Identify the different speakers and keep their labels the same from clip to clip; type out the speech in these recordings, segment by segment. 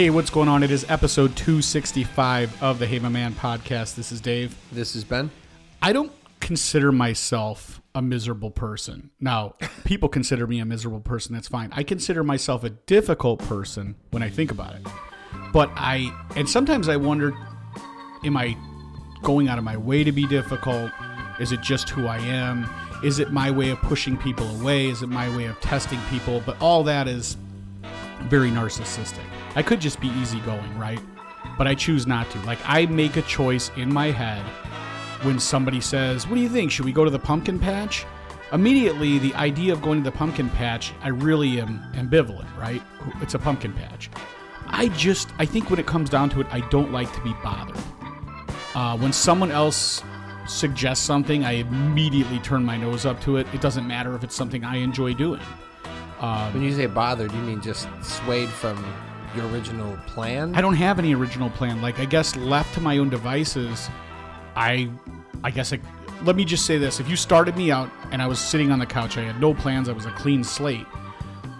Speaker 1: Hey, what's going on? It is episode 265 of the Hey My Man podcast. This is Dave.
Speaker 2: This is Ben.
Speaker 1: I don't consider myself a miserable person. Now, people consider me a miserable person. That's fine. I consider myself a difficult person when I think about it. But I, and sometimes I wonder, am I going out of my way to be difficult? Is it just who I am? Is it my way of pushing people away? Is it my way of testing people? But all that is very narcissistic. I could just be easygoing, right? But I choose not to. Like, I make a choice in my head when somebody says, What do you think? Should we go to the pumpkin patch? Immediately, the idea of going to the pumpkin patch, I really am ambivalent, right? It's a pumpkin patch. I just, I think when it comes down to it, I don't like to be bothered. Uh, when someone else suggests something, I immediately turn my nose up to it. It doesn't matter if it's something I enjoy doing.
Speaker 2: When you say bothered, you mean just swayed from your original plan?
Speaker 1: I don't have any original plan. Like I guess left to my own devices, I I guess I let me just say this. If you started me out and I was sitting on the couch, I had no plans, I was a clean slate,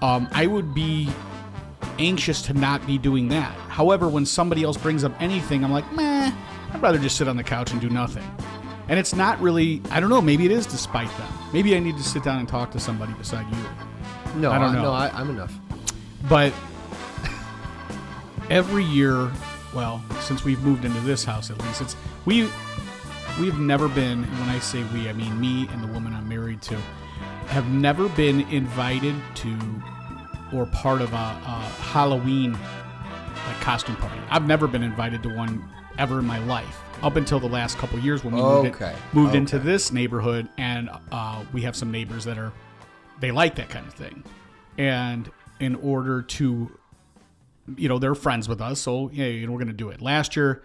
Speaker 1: um, I would be anxious to not be doing that. However, when somebody else brings up anything, I'm like, meh, I'd rather just sit on the couch and do nothing. And it's not really I don't know, maybe it is despite them. Maybe I need to sit down and talk to somebody beside you.
Speaker 2: no,
Speaker 1: I don't know.
Speaker 2: No, I, I'm enough.
Speaker 1: But every year, well, since we've moved into this house, at least it's we we've never been. And when I say we, I mean me and the woman I'm married to have never been invited to or part of a, a Halloween like costume party. I've never been invited to one ever in my life up until the last couple years when we moved, in-
Speaker 2: Okay.
Speaker 1: into this neighborhood and uh, we have some neighbors that are they like that kind of thing and in order to you know they're friends with us so yeah you know, we're gonna do it last year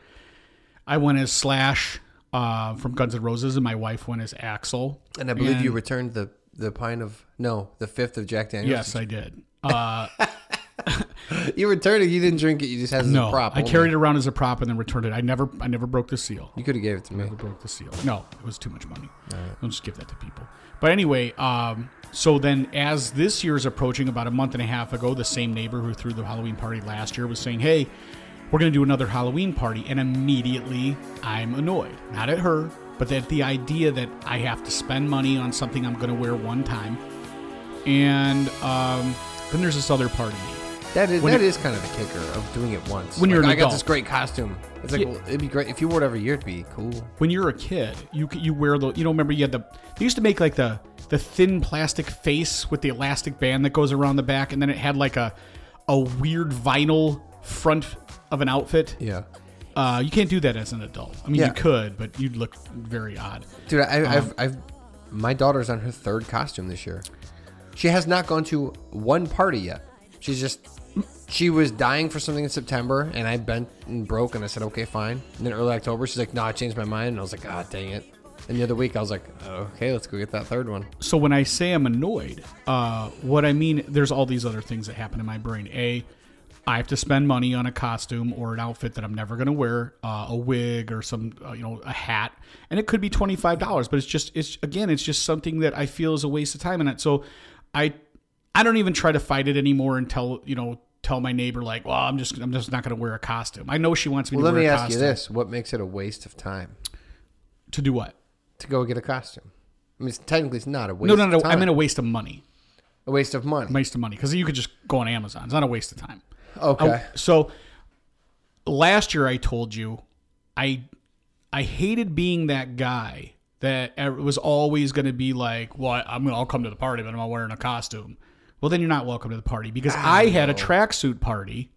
Speaker 1: i went as slash uh, from guns n' roses and my wife went as Axl
Speaker 2: And I believe you returned the the pint of no, the fifth of Jack Daniels.
Speaker 1: yes i did uh,
Speaker 2: you returned it. You didn't drink it. You just had it as
Speaker 1: no
Speaker 2: a prop.
Speaker 1: i
Speaker 2: only.
Speaker 1: carried it around as a prop and then returned it i never i never broke the seal
Speaker 2: You could have gave it to me.
Speaker 1: Never broke the seal. No, it was too much money. Don't just give that to people. But anyway, um, so then as this year is approaching, about a month and a half ago, the same neighbor who threw the Halloween party last year was saying, "Hey, we're going to do another Halloween party," and immediately I'm annoyed, not at her, but at the idea that I have to spend money on something I'm going to wear one time, and um, then there's this other part of me.
Speaker 2: That is
Speaker 1: When
Speaker 2: that
Speaker 1: you-
Speaker 2: is kind of the kicker of doing it once.
Speaker 1: When you're
Speaker 2: Like,
Speaker 1: an
Speaker 2: I got this great costume. It's like
Speaker 1: Yeah.
Speaker 2: well, it'd be great if you wore it every year. It'd be cool.
Speaker 1: when you're a kid, you you wear the you know remember you had the they used to make like the the thin plastic face with the elastic band that goes around the back, and then it had like a a weird vinyl front of an outfit.
Speaker 2: Yeah,
Speaker 1: Uh, you can't do that as an adult. I mean,
Speaker 2: Yeah.
Speaker 1: you could, but you'd look very odd.
Speaker 2: dude. I,
Speaker 1: Um,
Speaker 2: I've I've my daughter's on her third costume this year. She has not gone to one party yet. She's just she was dying for something in September, and I bent and broke, and I said okay, fine. And then early October, she's like, no, I changed my mind, and I was like, ah, dang it. And the other week, I was like, okay, let's go get that third one.
Speaker 1: So when I say I'm annoyed, uh, what I mean there's all these other things that happen in my brain. A, I have to spend money on a costume or an outfit that I'm never going to wear, uh, a wig or some, uh, you know, a hat, and it could be twenty five dollars. But it's just, it's again, it's just something that I feel is a waste of time it. So I, I don't even try to fight it anymore and tell you know tell my neighbor like, well, I'm just I'm just not going to wear a costume. I know she wants me
Speaker 2: Well,
Speaker 1: to
Speaker 2: let
Speaker 1: wear
Speaker 2: me
Speaker 1: a
Speaker 2: ask
Speaker 1: costume.
Speaker 2: you this: What makes it a waste of time
Speaker 1: to do what?
Speaker 2: To go get a costume? I mean, it's, technically, it's not a waste.
Speaker 1: No, no, no. I'm in a waste of money.
Speaker 2: a waste of money.
Speaker 1: A waste of money because you could just go on Amazon. It's not a waste of time.
Speaker 2: Okay.
Speaker 1: Oh, so last year I told you I I hated being that guy that ev- was always going to be like, "Well, I'm gonna I'll come to the party, but I'm not wearing a costume." Well, then you're not welcome to the party because ah, I had a tracksuit party,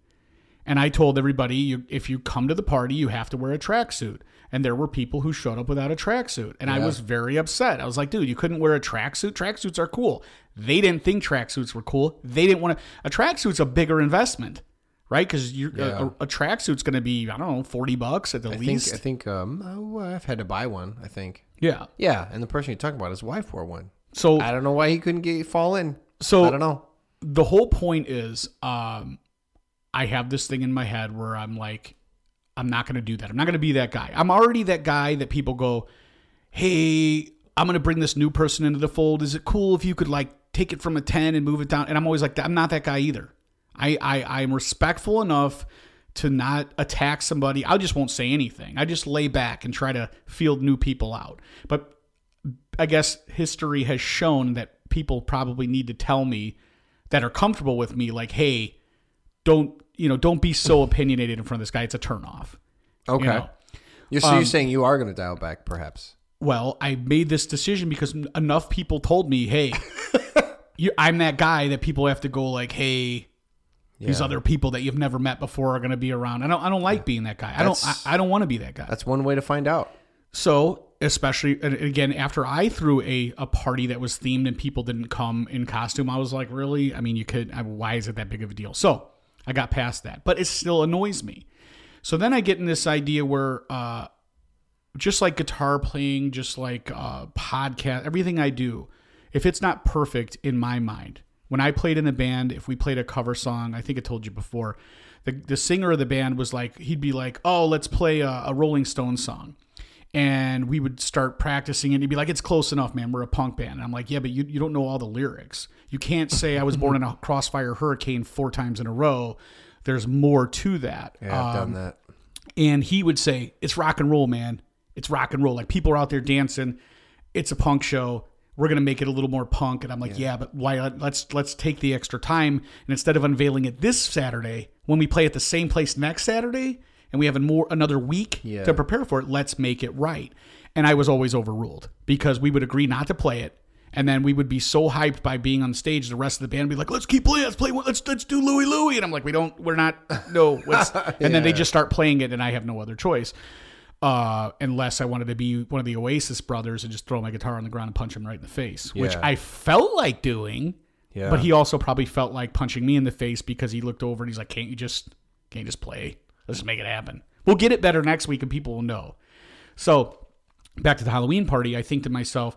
Speaker 1: and I told everybody, you, if you come to the party, you have to wear a tracksuit. And there were people who showed up without a tracksuit, and I was very upset. I was like, "Dude, you couldn't wear a tracksuit. Tracksuits are cool." They didn't think tracksuits were cool. They didn't want to. A tracksuit's a bigger investment, right? Because
Speaker 2: Yeah.
Speaker 1: a, a tracksuit's going to be I don't know forty bucks at the
Speaker 2: I
Speaker 1: least.
Speaker 2: think I think um, my wife had to buy one. I think.
Speaker 1: yeah.
Speaker 2: Yeah, and the person you're talking about, his wife wore one.
Speaker 1: So
Speaker 2: I don't know why he couldn't get fall in.
Speaker 1: so
Speaker 2: I don't know.
Speaker 1: the whole point is um I have this thing in my head where I'm like I'm not going to do that. I'm not going to be that guy. I'm already that guy that people go, "Hey, I'm going to bring this new person into the fold. Is it cool if you could like take it from a 10 and move it down?" And I'm always like, "I'm not that guy either." I, I I'm respectful enough to not attack somebody. I just won't say anything. I just lay back and try to field new people out. But I guess history has shown that people probably need to tell me that are comfortable with me, like, hey, don't you know, don't be so opinionated in front of this guy. It's a turnoff.
Speaker 2: Okay.
Speaker 1: You know?
Speaker 2: You're, so you're um, saying you are going to dial back, perhaps?
Speaker 1: Well, I made this decision because enough people told me, hey, you, I'm that guy that people have to go like, hey, these
Speaker 2: Yeah.
Speaker 1: other people that you've never met before are going to be around. I don't, I don't like being that guy. I don't, I, I don't want to be that guy.
Speaker 2: That's one way to find out.
Speaker 1: So, especially and again, after I threw a, a party that was themed and people didn't come in costume, I was like, really? I mean, you could. I, why is it that big of a deal? So I got past that, but it still annoys me. So then I get in this idea where, uh, just like guitar playing, just like uh, podcast, everything I do, if it's not perfect in my mind, when I played in a band, if we played a cover song, I think I told you before, the, the singer of the band was like, he'd be like, oh, let's play a, a Rolling Stones song. And we would start practicing, and he'd be like, "It's close enough, man. We're a punk band." And I'm like, "Yeah, but you, you don't know all the lyrics. You can't say I was born in a crossfire hurricane four times in a row. There's more to that."
Speaker 2: Yeah, I've
Speaker 1: Um,
Speaker 2: done that.
Speaker 1: and he would say, "It's rock and roll, man. It's rock and roll. Like people are out there dancing. It's a punk show. We're gonna make it a little more punk." And I'm like, "Yeah, but why? Let's let's take the extra time and instead of unveiling it this Saturday, when we play at the same place next Saturday, and we have more another week
Speaker 2: Yeah.
Speaker 1: to prepare for it, let's make it right." And I was always overruled because we would agree not to play it. And then we would be so hyped by being on stage, the rest of the band would be like, "Let's keep playing. Let's play. Let's let's do Louie Louie." And I'm like, "We don't. We're not. No." Let's, and then they just start playing it, and I have no other choice, uh, unless I wanted to be one of the Oasis brothers and just throw my guitar on the ground and punch him right in the face, which
Speaker 2: Yeah.
Speaker 1: I felt like doing.
Speaker 2: Yeah.
Speaker 1: But he also probably felt like punching me in the face because he looked over and he's like, "Can't you just can't you just play? Let's just make it happen. We'll get it better next week, and people will know." So back to the Halloween party, I think to myself,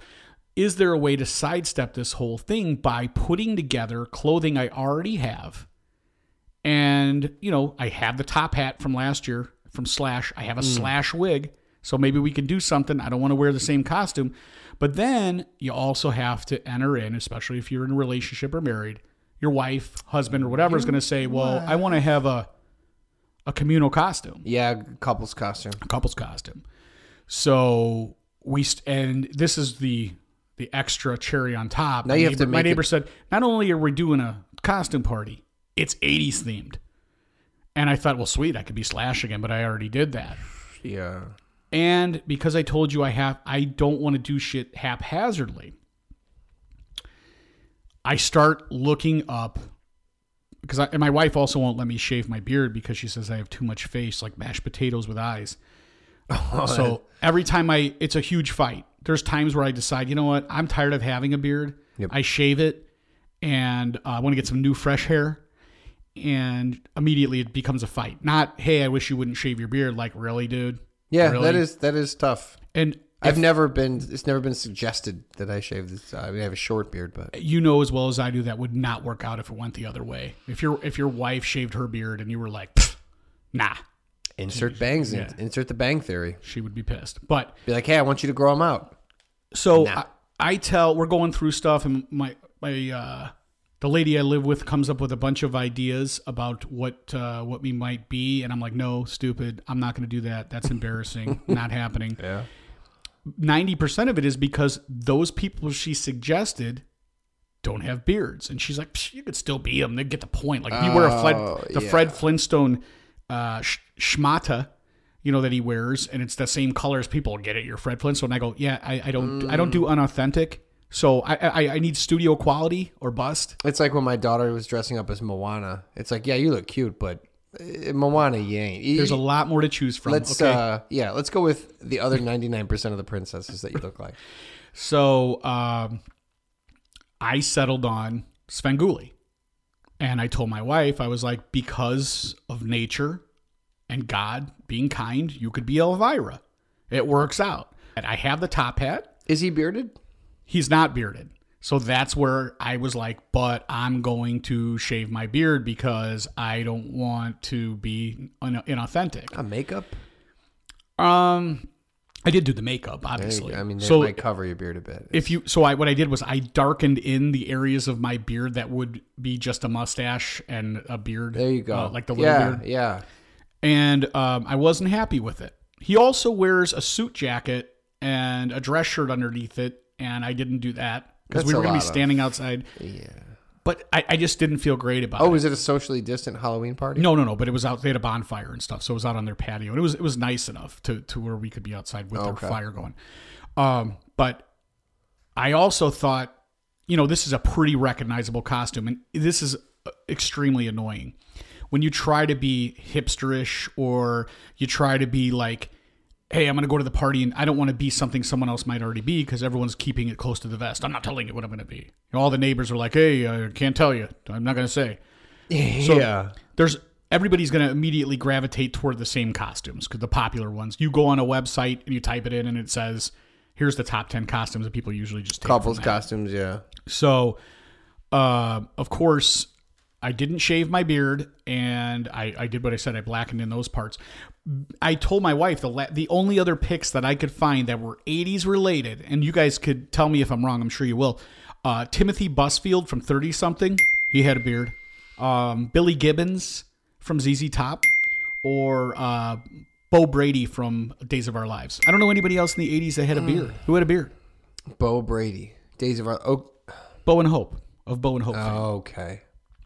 Speaker 1: is there a way to sidestep this whole thing by putting together clothing I already have? And, you know, I have the top hat from last year from Slash. I have a hmm. Slash wig. So maybe we can do something. I don't want to wear the same costume. But then you also have to enter in, especially if you're in a relationship or married, your wife, husband, or whatever is going to say, well, I want to have a, a communal costume
Speaker 2: Yeah, couples costume.
Speaker 1: a couple's costume. So we st- and this is the the extra cherry on top.
Speaker 2: Now
Speaker 1: my
Speaker 2: you have
Speaker 1: neighbor,
Speaker 2: to
Speaker 1: my neighbor
Speaker 2: it-
Speaker 1: said, not only are we doing a costume party, it's 80s themed. And I thought, well, sweet, I could be Slash again, but I already did that.
Speaker 2: Yeah.
Speaker 1: And because I told you I have, I don't want to do shit haphazardly. I start looking up because I, and my wife also won't let me shave my beard because she says I have too much face, like mashed potatoes with eyes. so every time I, it's a huge fight. There's times where I decide, you know what, I'm tired of having a beard.
Speaker 2: Yep.
Speaker 1: I shave it, and uh, I want to get some new fresh hair. And immediately it becomes a fight. Not, hey, I wish you wouldn't shave your beard. Like, really, dude?
Speaker 2: Yeah,
Speaker 1: Really?
Speaker 2: that is that is tough.
Speaker 1: And
Speaker 2: I've never been. It's never been suggested that I shave this. I, mean, I have a short beard, but
Speaker 1: you know as well as I do that would not work out if it went the other way. If your if your wife shaved her beard and you were like, nah,
Speaker 2: insert bangs.
Speaker 1: Yeah.
Speaker 2: Insert the bang theory.
Speaker 1: she would be pissed. But
Speaker 2: Be like, hey, I want you to grow them out.
Speaker 1: so
Speaker 2: Nah.
Speaker 1: I, I tell we're going through stuff and my my uh the lady I live with comes up with a bunch of ideas about what uh, what we might be, and I'm like, no, stupid. I'm not going to do that. That's embarrassing. not happening.
Speaker 2: Yeah.
Speaker 1: Ninety percent of it is because those people she suggested don't have beards, and she's like, Psh, you could still be them. They get the point. Like if you wear a Fred,
Speaker 2: Oh,
Speaker 1: the
Speaker 2: yeah.
Speaker 1: Fred Flintstone uh, sh- schmata, you know that he wears, and it's the same color as people get it. You're Fred Flintstone. I go, yeah, I, I don't, I don't do
Speaker 2: Mm.
Speaker 1: unauthentic. So I, I, I need studio quality or bust.
Speaker 2: It's like when my daughter was dressing up as Moana. It's like, yeah, you look cute, but Moana, you ain't.
Speaker 1: There's a lot more to choose from.
Speaker 2: Let's
Speaker 1: okay.
Speaker 2: uh yeah, let's go with the other 99% of the princesses that you look like.
Speaker 1: So um, I settled on Svengoolie. And I told my wife, I was like, because of nature and God being kind, you could be Elvira. It works out. And I have the top hat.
Speaker 2: Is he bearded?
Speaker 1: He's not bearded. So that's where I was like, but I'm going to shave my beard because I don't want to be un- inauthentic.
Speaker 2: A makeup?
Speaker 1: Um, I did do the makeup, obviously.
Speaker 2: I mean, they
Speaker 1: so
Speaker 2: might cover your beard a bit.
Speaker 1: if you so I what I did was I darkened in the areas of my beard that would be just a mustache and a beard.
Speaker 2: there you go.
Speaker 1: uh, like the little
Speaker 2: yeah,
Speaker 1: beard.
Speaker 2: yeah.
Speaker 1: And um, I wasn't happy with it. He also wears a suit jacket and a dress shirt underneath it, and I didn't do that because we were going to be
Speaker 2: lot of-
Speaker 1: standing outside.
Speaker 2: Yeah.
Speaker 1: But I, I just didn't feel great about it.
Speaker 2: Oh,
Speaker 1: it.
Speaker 2: was it a socially distant Halloween party?
Speaker 1: No, no, no. But it was out. They had a bonfire and stuff, so it was out on their patio, and it was it was nice enough to to where we could be outside with
Speaker 2: Okay.
Speaker 1: their fire going. Um, but I also thought, you know, this is a pretty recognizable costume, and this is extremely annoying when you try to be hipsterish or you try to be like. Hey, I'm going to go to the party and I don't want to be something someone else might already be because everyone's keeping it close to the vest. I'm not telling you what I'm going to be. You know, all the neighbors are like, "Hey, I can't tell you. I'm not going to say." So
Speaker 2: yeah.
Speaker 1: there's everybody's going to immediately gravitate toward the same costumes because the popular ones. You go on a website and you type it in and it says, "Here's the top ten costumes," that people usually just take
Speaker 2: Couples costumes, yeah.
Speaker 1: So, uh, of course, I didn't shave my beard and I, I did what I said. I blackened in those parts. I told my wife the la- the only other picks that I could find that were 80s related, and you guys could tell me if I'm wrong. I'm sure you will. Uh, Timothy Busfield from 30 something, he had a beard. Um, Billy Gibbons from ZZ Top, or uh, Bo Brady from Days of Our Lives. I don't know anybody else in the 80s that had a beard. Who had a beard?
Speaker 2: Bo Brady. Days of our. Oh,
Speaker 1: Bo and Hope of Bo and Hope. fame.
Speaker 2: okay.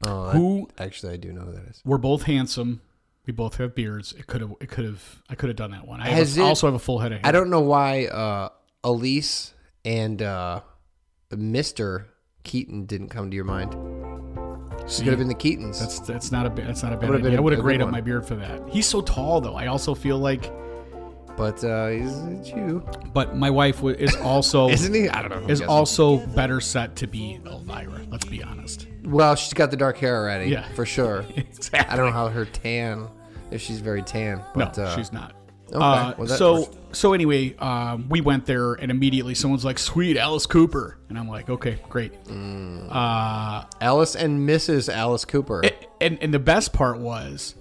Speaker 2: Oh,
Speaker 1: Who
Speaker 2: actually, I do know who that is.
Speaker 1: We're both handsome. We both have beards. It could have. It could have. I could have done that one. I have a,
Speaker 2: it-
Speaker 1: also have a full head of hair.
Speaker 2: I don't know why uh, Elyse and uh, Mister Keaton didn't come to your mind. It could have been the Keatons.
Speaker 1: That's that's not a that's not a bad idea. I would have
Speaker 2: good
Speaker 1: graded up my beard for that. He's so tall though. I also feel like.
Speaker 2: But uh, he's it's you,
Speaker 1: But my wife is also
Speaker 2: isn't he? I don't know.
Speaker 1: is also better set to be Elvira. Let's be honest.
Speaker 2: well, she's got the dark hair already.
Speaker 1: Yeah.
Speaker 2: for sure.
Speaker 1: Exactly.
Speaker 2: I don't know how her tan, if she's very tan.
Speaker 1: No,
Speaker 2: But, uh,
Speaker 1: she's not.
Speaker 2: okay.
Speaker 1: Uh,
Speaker 2: Well,
Speaker 1: so
Speaker 2: works.
Speaker 1: so anyway, um, we went there and immediately someone's like, "Sweet Alice Cooper," and I'm like, "Okay, great."
Speaker 2: Mm.
Speaker 1: Uh,
Speaker 2: Alice and Mrs. Alice Cooper.
Speaker 1: and and the best part was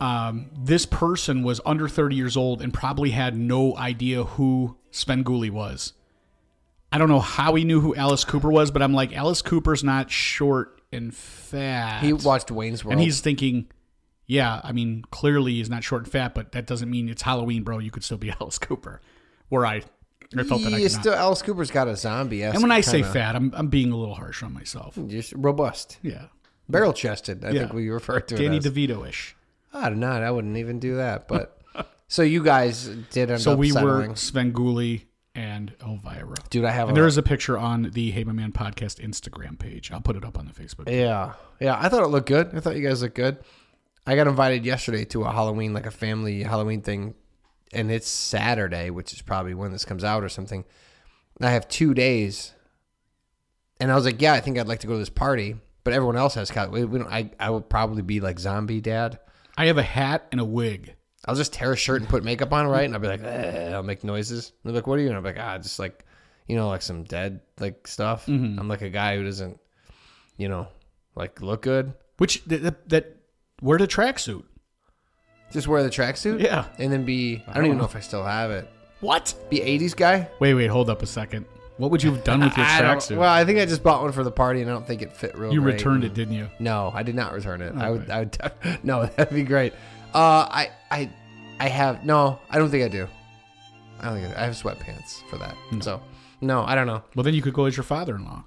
Speaker 1: um, this person was under 30 years old and probably had no idea who Svengoolie was. I don't know how he knew who Alice Cooper was, but I'm like, Alice Cooper's not short and fat.
Speaker 2: he watched Wayne's World.
Speaker 1: and he's thinking, yeah, I mean, clearly he's not short and fat, but that doesn't mean it's Halloween, bro. You could still be Alice Cooper. Where I, I felt that
Speaker 2: Yeah,
Speaker 1: could not.
Speaker 2: still Alice Cooper's got a zombie.
Speaker 1: And when I say fat, I'm, I'm being a little harsh on myself.
Speaker 2: just robust,
Speaker 1: Yeah.
Speaker 2: barrel chested. I
Speaker 1: Yeah.
Speaker 2: think we refer to
Speaker 1: Danny
Speaker 2: it as.
Speaker 1: DeVito ish.
Speaker 2: I don't know. I wouldn't even do that. But so you guys did end
Speaker 1: So
Speaker 2: up
Speaker 1: we
Speaker 2: settling.
Speaker 1: were Svengoolie and Elvira.
Speaker 2: Dude, I have
Speaker 1: And
Speaker 2: a,
Speaker 1: there is a picture on the Hey My Man podcast Instagram page. I'll put it up on the Facebook.
Speaker 2: Yeah, yeah. I thought it looked good. I thought you guys looked good. I got invited yesterday to a Halloween, like a family Halloween thing, and it's Saturday, which is probably when this comes out or something. I have two days, and I was like, yeah, I think I'd like to go to this party, but everyone else has. we don't. I I would probably be like zombie dad.
Speaker 1: I have a hat and a wig.
Speaker 2: I'll just tear a shirt and put makeup on, right? And I'll be like, eh, I'll make noises. And they're like, what are you? And I'm like, ah, just like, you know, like some dead like stuff. I'm like a guy who doesn't, you know, like look good.
Speaker 1: Which that, that, that wear the tracksuit.
Speaker 2: Just wear the tracksuit.
Speaker 1: Yeah.
Speaker 2: And then be, I don't even know if I still have it.
Speaker 1: What?
Speaker 2: Be 80s guy.
Speaker 1: Wait, wait, hold up a second. What would you have done with your
Speaker 2: I don't-
Speaker 1: tracksuit?
Speaker 2: Well, I think I just bought one for the party and I don't think it fit real well.
Speaker 1: you
Speaker 2: great.
Speaker 1: returned it, didn't you?
Speaker 2: No, I did not return it. I would, I would, no, that'd be great. Uh, I, I, I have, no, I don't think I do. I don't think I, I have sweatpants for that. So, no, I don't know.
Speaker 1: Well, then you could go as your father-in-law.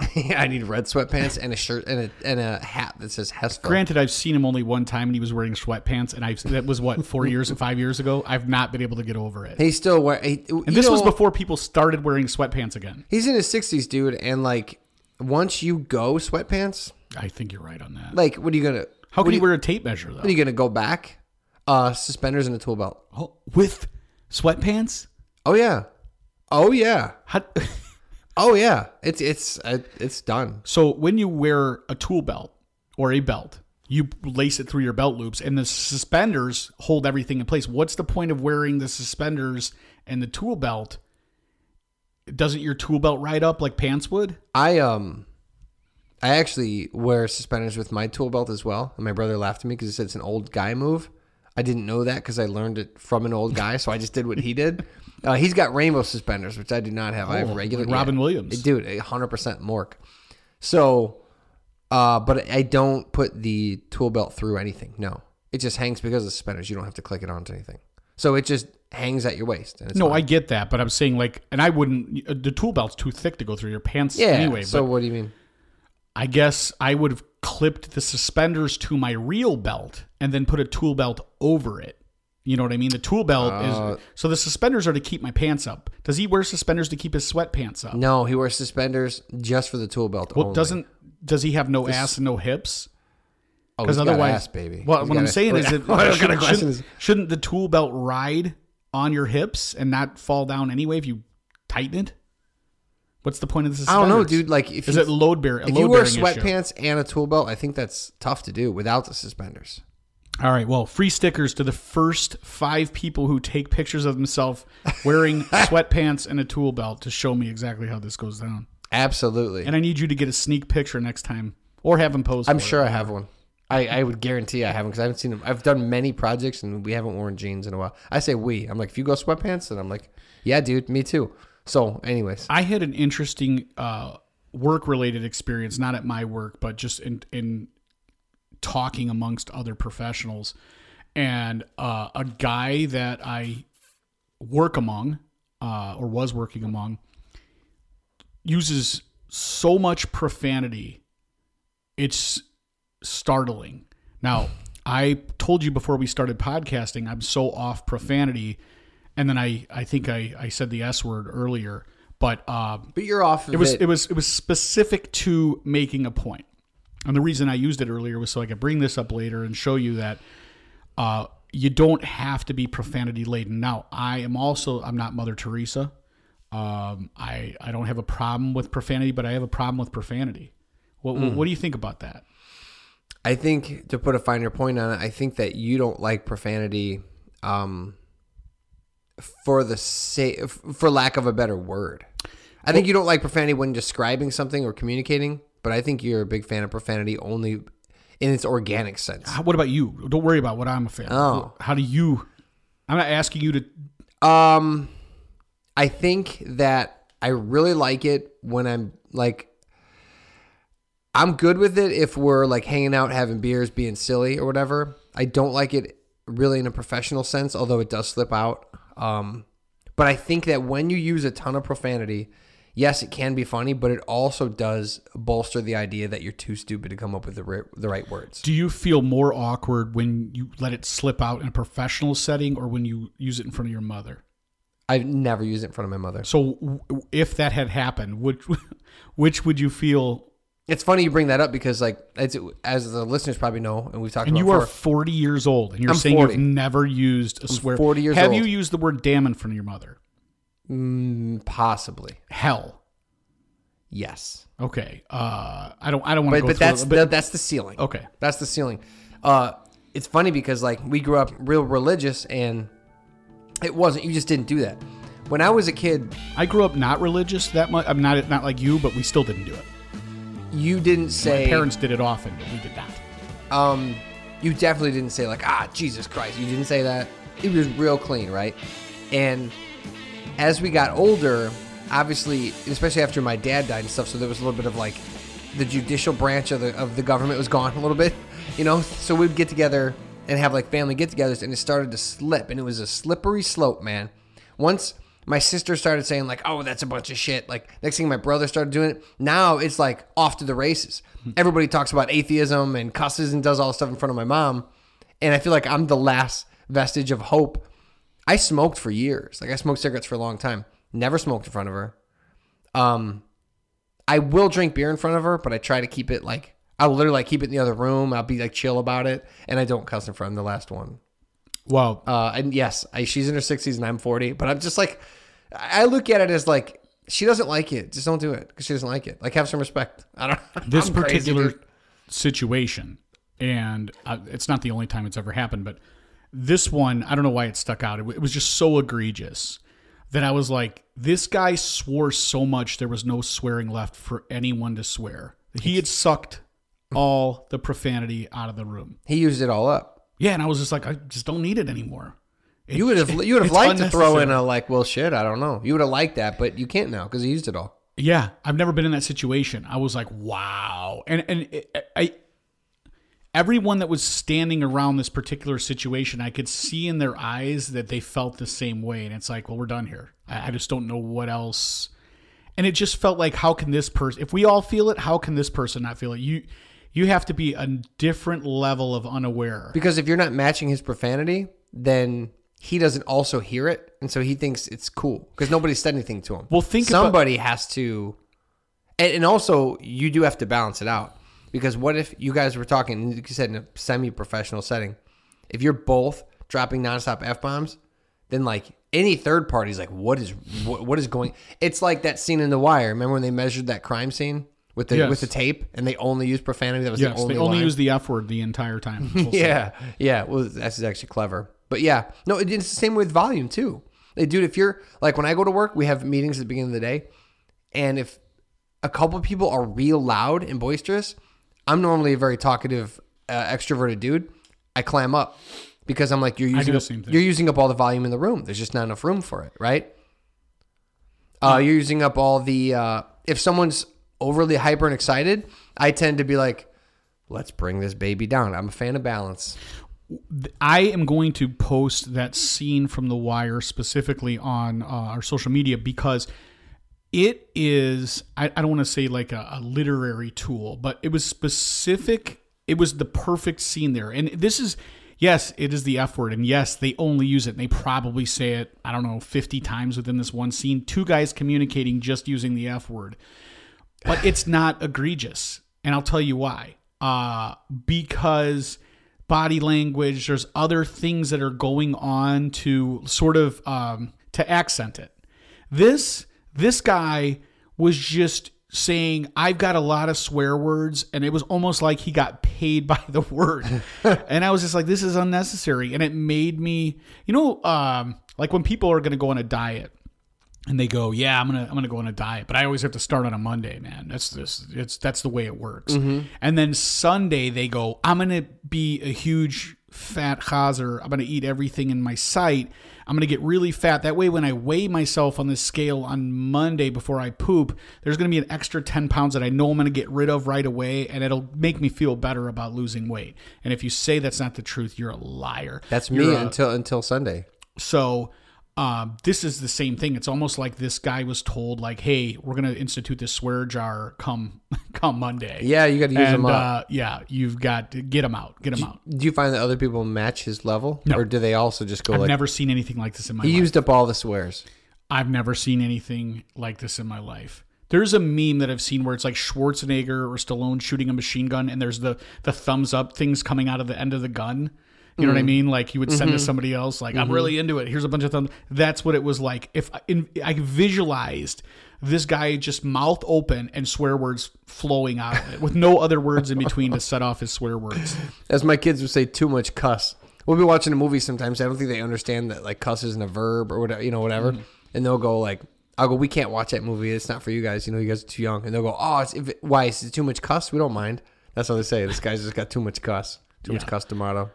Speaker 2: I need red sweatpants and a shirt and a, and a hat that says Hesco.
Speaker 1: Granted, I've seen him only one time, and he was wearing sweatpants, and I that was what four years, five years ago. I've not been able to get over it.
Speaker 2: He still wear. He,
Speaker 1: And this was before people started wearing sweatpants again.
Speaker 2: he's in his 60s, dude. And like, once you go sweatpants,
Speaker 1: I think you're right on that.
Speaker 2: like, what are you gonna?
Speaker 1: How can
Speaker 2: are
Speaker 1: you wear a tape measure though?
Speaker 2: Are you gonna go back? Uh, suspenders and a tool belt.
Speaker 1: Oh, with sweatpants?
Speaker 2: Oh yeah, oh yeah,
Speaker 1: How,
Speaker 2: oh yeah. It's it's uh, it's done.
Speaker 1: so when you wear a tool belt or a belt, you lace it through your belt loops, and the suspenders hold everything in place. What's the point of wearing the suspenders and the tool belt? Doesn't your tool belt ride up like pants would?
Speaker 2: I um, I actually wear suspenders with my tool belt as well. And my brother laughed at me because he said it's an old guy move. I didn't know that because I learned it from an old guy, so I just did what he did. Uh, he's got rainbow suspenders, which I do not have. I have
Speaker 1: Oh,
Speaker 2: regular.
Speaker 1: like Robin Williams.
Speaker 2: dude, hundred percent Mork. So, uh, but I don't put the tool belt through anything. No, it just hangs because of suspenders. You don't have to click it onto anything. So it just hangs at your waist. And it's
Speaker 1: No,
Speaker 2: fine.
Speaker 1: I get that, but I'm saying like, and I wouldn't. uh, The tool belt's too thick to go through your pants
Speaker 2: yeah.
Speaker 1: anyway.
Speaker 2: so
Speaker 1: but
Speaker 2: what do you mean?
Speaker 1: I guess I would have clipped the suspenders to my real belt and then put a tool belt over it. You know what I mean? The tool belt
Speaker 2: Uh,
Speaker 1: is so the suspenders are to keep my pants up. Does he wear suspenders to keep his sweatpants up?
Speaker 2: No, he wears suspenders just for the tool belt.
Speaker 1: Well,
Speaker 2: only.
Speaker 1: doesn't does he have no ass and no hips?
Speaker 2: Oh,
Speaker 1: Because
Speaker 2: got
Speaker 1: otherwise,
Speaker 2: ass, baby.
Speaker 1: Well,
Speaker 2: He's
Speaker 1: what I'm
Speaker 2: a-
Speaker 1: saying is that
Speaker 2: what
Speaker 1: shouldn't, shouldn't,
Speaker 2: is-
Speaker 1: shouldn't the tool belt ride on your hips and not fall down anyway if you tighten it? What's the point of this?
Speaker 2: I don't know, dude. Like, if
Speaker 1: Is
Speaker 2: you,
Speaker 1: it load bearing?
Speaker 2: if you wear sweatpants and a tool belt, I think that's tough to do without the suspenders.
Speaker 1: All right. Well, free stickers to the first five people who take pictures of themselves wearing sweatpants and a tool belt to show me exactly how this goes down.
Speaker 2: Absolutely.
Speaker 1: And I need you to get a sneak picture next time, or have them post.
Speaker 2: I'm
Speaker 1: for it.
Speaker 2: sure I have one. I, I would guarantee I haven't because I haven't seen them. I've done many projects and we haven't worn jeans in a while. I say we. I'm like, if you go sweatpants, and I'm like, yeah, dude, me too. So, anyways,
Speaker 1: I had an interesting uh, work-related experience, not at my work, but just in in talking amongst other professionals, and uh, a guy that I work among uh, or was working among uses so much profanity. It's startling. Now, I told you before we started podcasting, I'm so off profanity, and then I I think I I said the s word earlier, but uh,
Speaker 2: but you're off. Of
Speaker 1: it was it was it was specific to making a point. And the reason I used it earlier was so I could bring this up later and show you that uh, you don't have to be profanity laden. Now, I am also I'm not Mother Teresa. Um, I I don't have a problem with profanity, but I have a problem with profanity. What what do you think about that?
Speaker 2: I think to put a finer point on it, I think that you don't like profanity um, for the sake, for lack of a better word. I think you don't like profanity when describing something or communicating, but I think you're a big fan of profanity only in its organic sense.
Speaker 1: How, what about you? Don't worry about what I'm a fan.
Speaker 2: Oh.
Speaker 1: of. How do you? I'm not asking you to.
Speaker 2: Um, I think that I really like it when I'm like, I'm good with it if we're like hanging out, having beers, being silly or whatever. I don't like it really in a professional sense, although it does slip out. Um, but I think that when you use a ton of profanity, yes, it can be funny, but it also does bolster the idea that you're too stupid to come up with the, ri- the right words.
Speaker 1: Do you feel more awkward when you let it slip out in a professional setting, or when you use it in front of your mother?
Speaker 2: I've never used it in front of my mother.
Speaker 1: So, w- if that had happened, which which would you feel?
Speaker 2: It's funny you bring that up because, like, it's, as the listeners probably know, and we've talked
Speaker 1: And
Speaker 2: about
Speaker 1: you are 40 years old, and you're
Speaker 2: I'm
Speaker 1: saying
Speaker 2: 40.
Speaker 1: you've never used a swear.
Speaker 2: 40 years
Speaker 1: have
Speaker 2: old.
Speaker 1: you used the word "damn" in front of your mother?
Speaker 2: Mm, possibly
Speaker 1: Hell.
Speaker 2: yes,
Speaker 1: Okay. Uh, I don't. I don't want to
Speaker 2: but but that's
Speaker 1: it,
Speaker 2: the, that's the ceiling.
Speaker 1: okay.
Speaker 2: That's the ceiling. Uh, it's funny because like we grew up real religious, and it wasn't. You just didn't do that. When I was a kid,
Speaker 1: I grew up not religious that much. I'm not not like you, but we still didn't do it.
Speaker 2: you didn't say.
Speaker 1: My parents did it often, but we did not.
Speaker 2: um, you definitely didn't say like ah Jesus Christ. You didn't say that. It was real clean, right? And as we got older, obviously, especially after my dad died and stuff, so there was a little bit of like the judicial branch of the of the government was gone a little bit, you know. So we'd get together and have like family get-togethers, and it started to slip, and it was a slippery slope, man. Once my sister started saying like, "Oh, that's a bunch of shit," like next thing my brother started doing it. Now it's like off to the races. Everybody talks about atheism and cusses and does all stuff in front of my mom, and I feel like I'm the last vestige of hope. I smoked for years. Like I smoked cigarettes for a long time. Never smoked in front of her. Um, I will drink beer in front of her, but I try to keep it like I'll literally like keep it in the other room. I'll be like chill about it, and I don't cuss in front of the last one.
Speaker 1: Well,
Speaker 2: Uh, and yes, I, she's in her sixties and I'm forty, but I'm just like, I look at it as like she doesn't like it. Just don't do it because she doesn't like it. Like have some respect. I don't.
Speaker 1: this
Speaker 2: I'm
Speaker 1: particular
Speaker 2: dude.
Speaker 1: situation, and uh, it's not the only time it's ever happened, but this one, I don't know why it stuck out. It, it was just so egregious that I was like, this guy swore so much there was no swearing left for anyone to swear. He had sucked all the profanity out of the room.
Speaker 2: he used it all up.
Speaker 1: Yeah, and I was just like, I just don't need it anymore.
Speaker 2: You would have you would have liked to throw in a like, well, shit, I don't know. You would have liked that, but you can't now because he used it all.
Speaker 1: Yeah, I've never been in that situation. I was like, wow, and and it, I, everyone that was standing around this particular situation, I could see in their eyes that they felt the same way, and it's like, well, we're done here. I, I just don't know what else. And it just felt like, how can this person? If we all feel it, how can this person not feel it? You, you have to be a different level of unaware.
Speaker 2: Because if you're not matching his profanity, then he doesn't also hear it, and so he thinks it's cool because nobody said anything to him.
Speaker 1: Well, think about-
Speaker 2: somebody has to, and, and also you do have to balance it out because what if you guys were talking, like you said, in a semi-professional setting, if you're both dropping nonstop f bombs, then like any third party's like, what is what, what is going? It's like that scene in The Wire. Remember when they measured that crime scene with the
Speaker 1: Yes.
Speaker 2: with the tape and they only used profanity? That was
Speaker 1: Yes,
Speaker 2: the only
Speaker 1: they only
Speaker 2: line?
Speaker 1: use the F word the entire time.
Speaker 2: Yeah, yeah. Well, that's actually clever. But yeah, no, it- it's the same with volume too. Like, dude, if you're like when I go to work, we have meetings at the beginning of the day, and if a couple people are real loud and boisterous, I'm normally a very talkative, uh, extroverted dude. I clam up because I'm like, you're using up, you're using up all the volume in the room. There's just not enough room for it, right? Uh, you're using up all the. Uh, if someone's overly hyper and excited, I tend to be like, let's bring this baby down. I'm a fan of balance.
Speaker 1: I am going to post that scene from The Wire specifically on uh, our social media because it is, I, I don't want to say like a, a literary tool, but it was specific. It was the perfect scene there. And this is, yes, it is the F word. And yes, they only use it. And they probably say it, I don't know, 50 times within this one scene. Two guys communicating just using the F word. But it's not egregious. And I'll tell you why. Uh, because body language, there's other things that are going on to sort of um, to accent it. This this guy was just saying I've got a lot of swear words and it was almost like he got paid by the word. and I was just like this is unnecessary and it made me you know um like when people are going to go on a diet and they go, "Yeah, I'm gonna I'm gonna go on a diet," but I always have to start on a Monday, man. That's this it's that's the way it works. And then Sunday they go, "I'm gonna be a huge fat chazer. I'm gonna eat everything in my sight. I'm gonna get really fat. That way, when I weigh myself on the scale on Monday before I poop, there's gonna be an extra 10 pounds that I know I'm gonna get rid of right away, and it'll make me feel better about losing weight. And if you say that's not the truth, you're a liar.
Speaker 2: That's
Speaker 1: You're
Speaker 2: me
Speaker 1: a-
Speaker 2: until until Sunday.
Speaker 1: so um, this is the same thing. It's almost like this guy was told, like, "Hey, we're gonna institute this swear jar come come Monday."
Speaker 2: Yeah, you got to use
Speaker 1: and
Speaker 2: them up.
Speaker 1: uh, yeah, you've got to get them out. Get them out.
Speaker 2: Do you find that other people match his level, or do they also just go
Speaker 1: I've
Speaker 2: like
Speaker 1: never seen anything like this in my life?
Speaker 2: he
Speaker 1: life.
Speaker 2: used up all the swears?
Speaker 1: I've never seen anything like this in my life. There's a meme that I've seen where it's like Schwarzenegger or Stallone shooting a machine gun, and there's the the thumbs up things coming out of the end of the gun. You know what I mm-hmm. mean? Like you would send to mm-hmm. somebody else, like I'm mm-hmm. really into it. Here's a bunch of thumbs. That's what it was like. If I, in, I visualized this guy just mouth open and swear words flowing out of it, with no other words in between to set off his swear words.
Speaker 2: As my kids would say, too much cuss. We'll be watching a movie sometimes. I don't think they understand that like cuss isn't a verb or whatever, you know, whatever.
Speaker 1: Mm-hmm.
Speaker 2: And they'll go like, "I'll go. We can't watch that movie. It's not for you guys. You know, you guys are too young." And they'll go, "Oh, it's if it, why is it too much cuss? We don't mind." That's what they say. This guy's just got too much cuss. Too much
Speaker 1: Yeah.
Speaker 2: cuss tomato.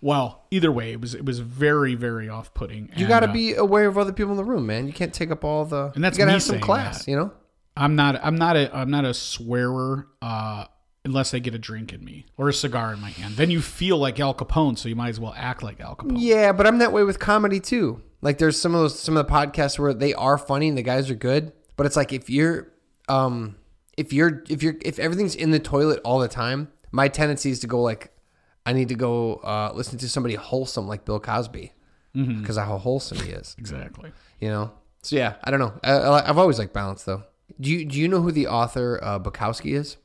Speaker 1: Well, either way, it was it was very very off putting.
Speaker 2: You got to be aware of other people in the room, man. You can't take up all the.
Speaker 1: And that's
Speaker 2: you gotta have some class,
Speaker 1: that.
Speaker 2: you know.
Speaker 1: I'm not I'm not a I'm not a swearer uh, unless I get a drink in me or a cigar in my hand. Then you feel like Al Capone, so you might as well act like Al Capone.
Speaker 2: Yeah, but I'm that way with comedy too. Like there's some of those some of the podcasts where they are funny and the guys are good, but it's like if you're um if you're if you're if everything's in the toilet all the time, my tendency is to go like I need to go uh, listen to somebody wholesome like Bill Cosby because of how wholesome he is,
Speaker 1: Exactly.
Speaker 2: you know. So yeah, I don't know. I, I, I've always liked balance though. Do you do you know who the author uh, Bukowski is?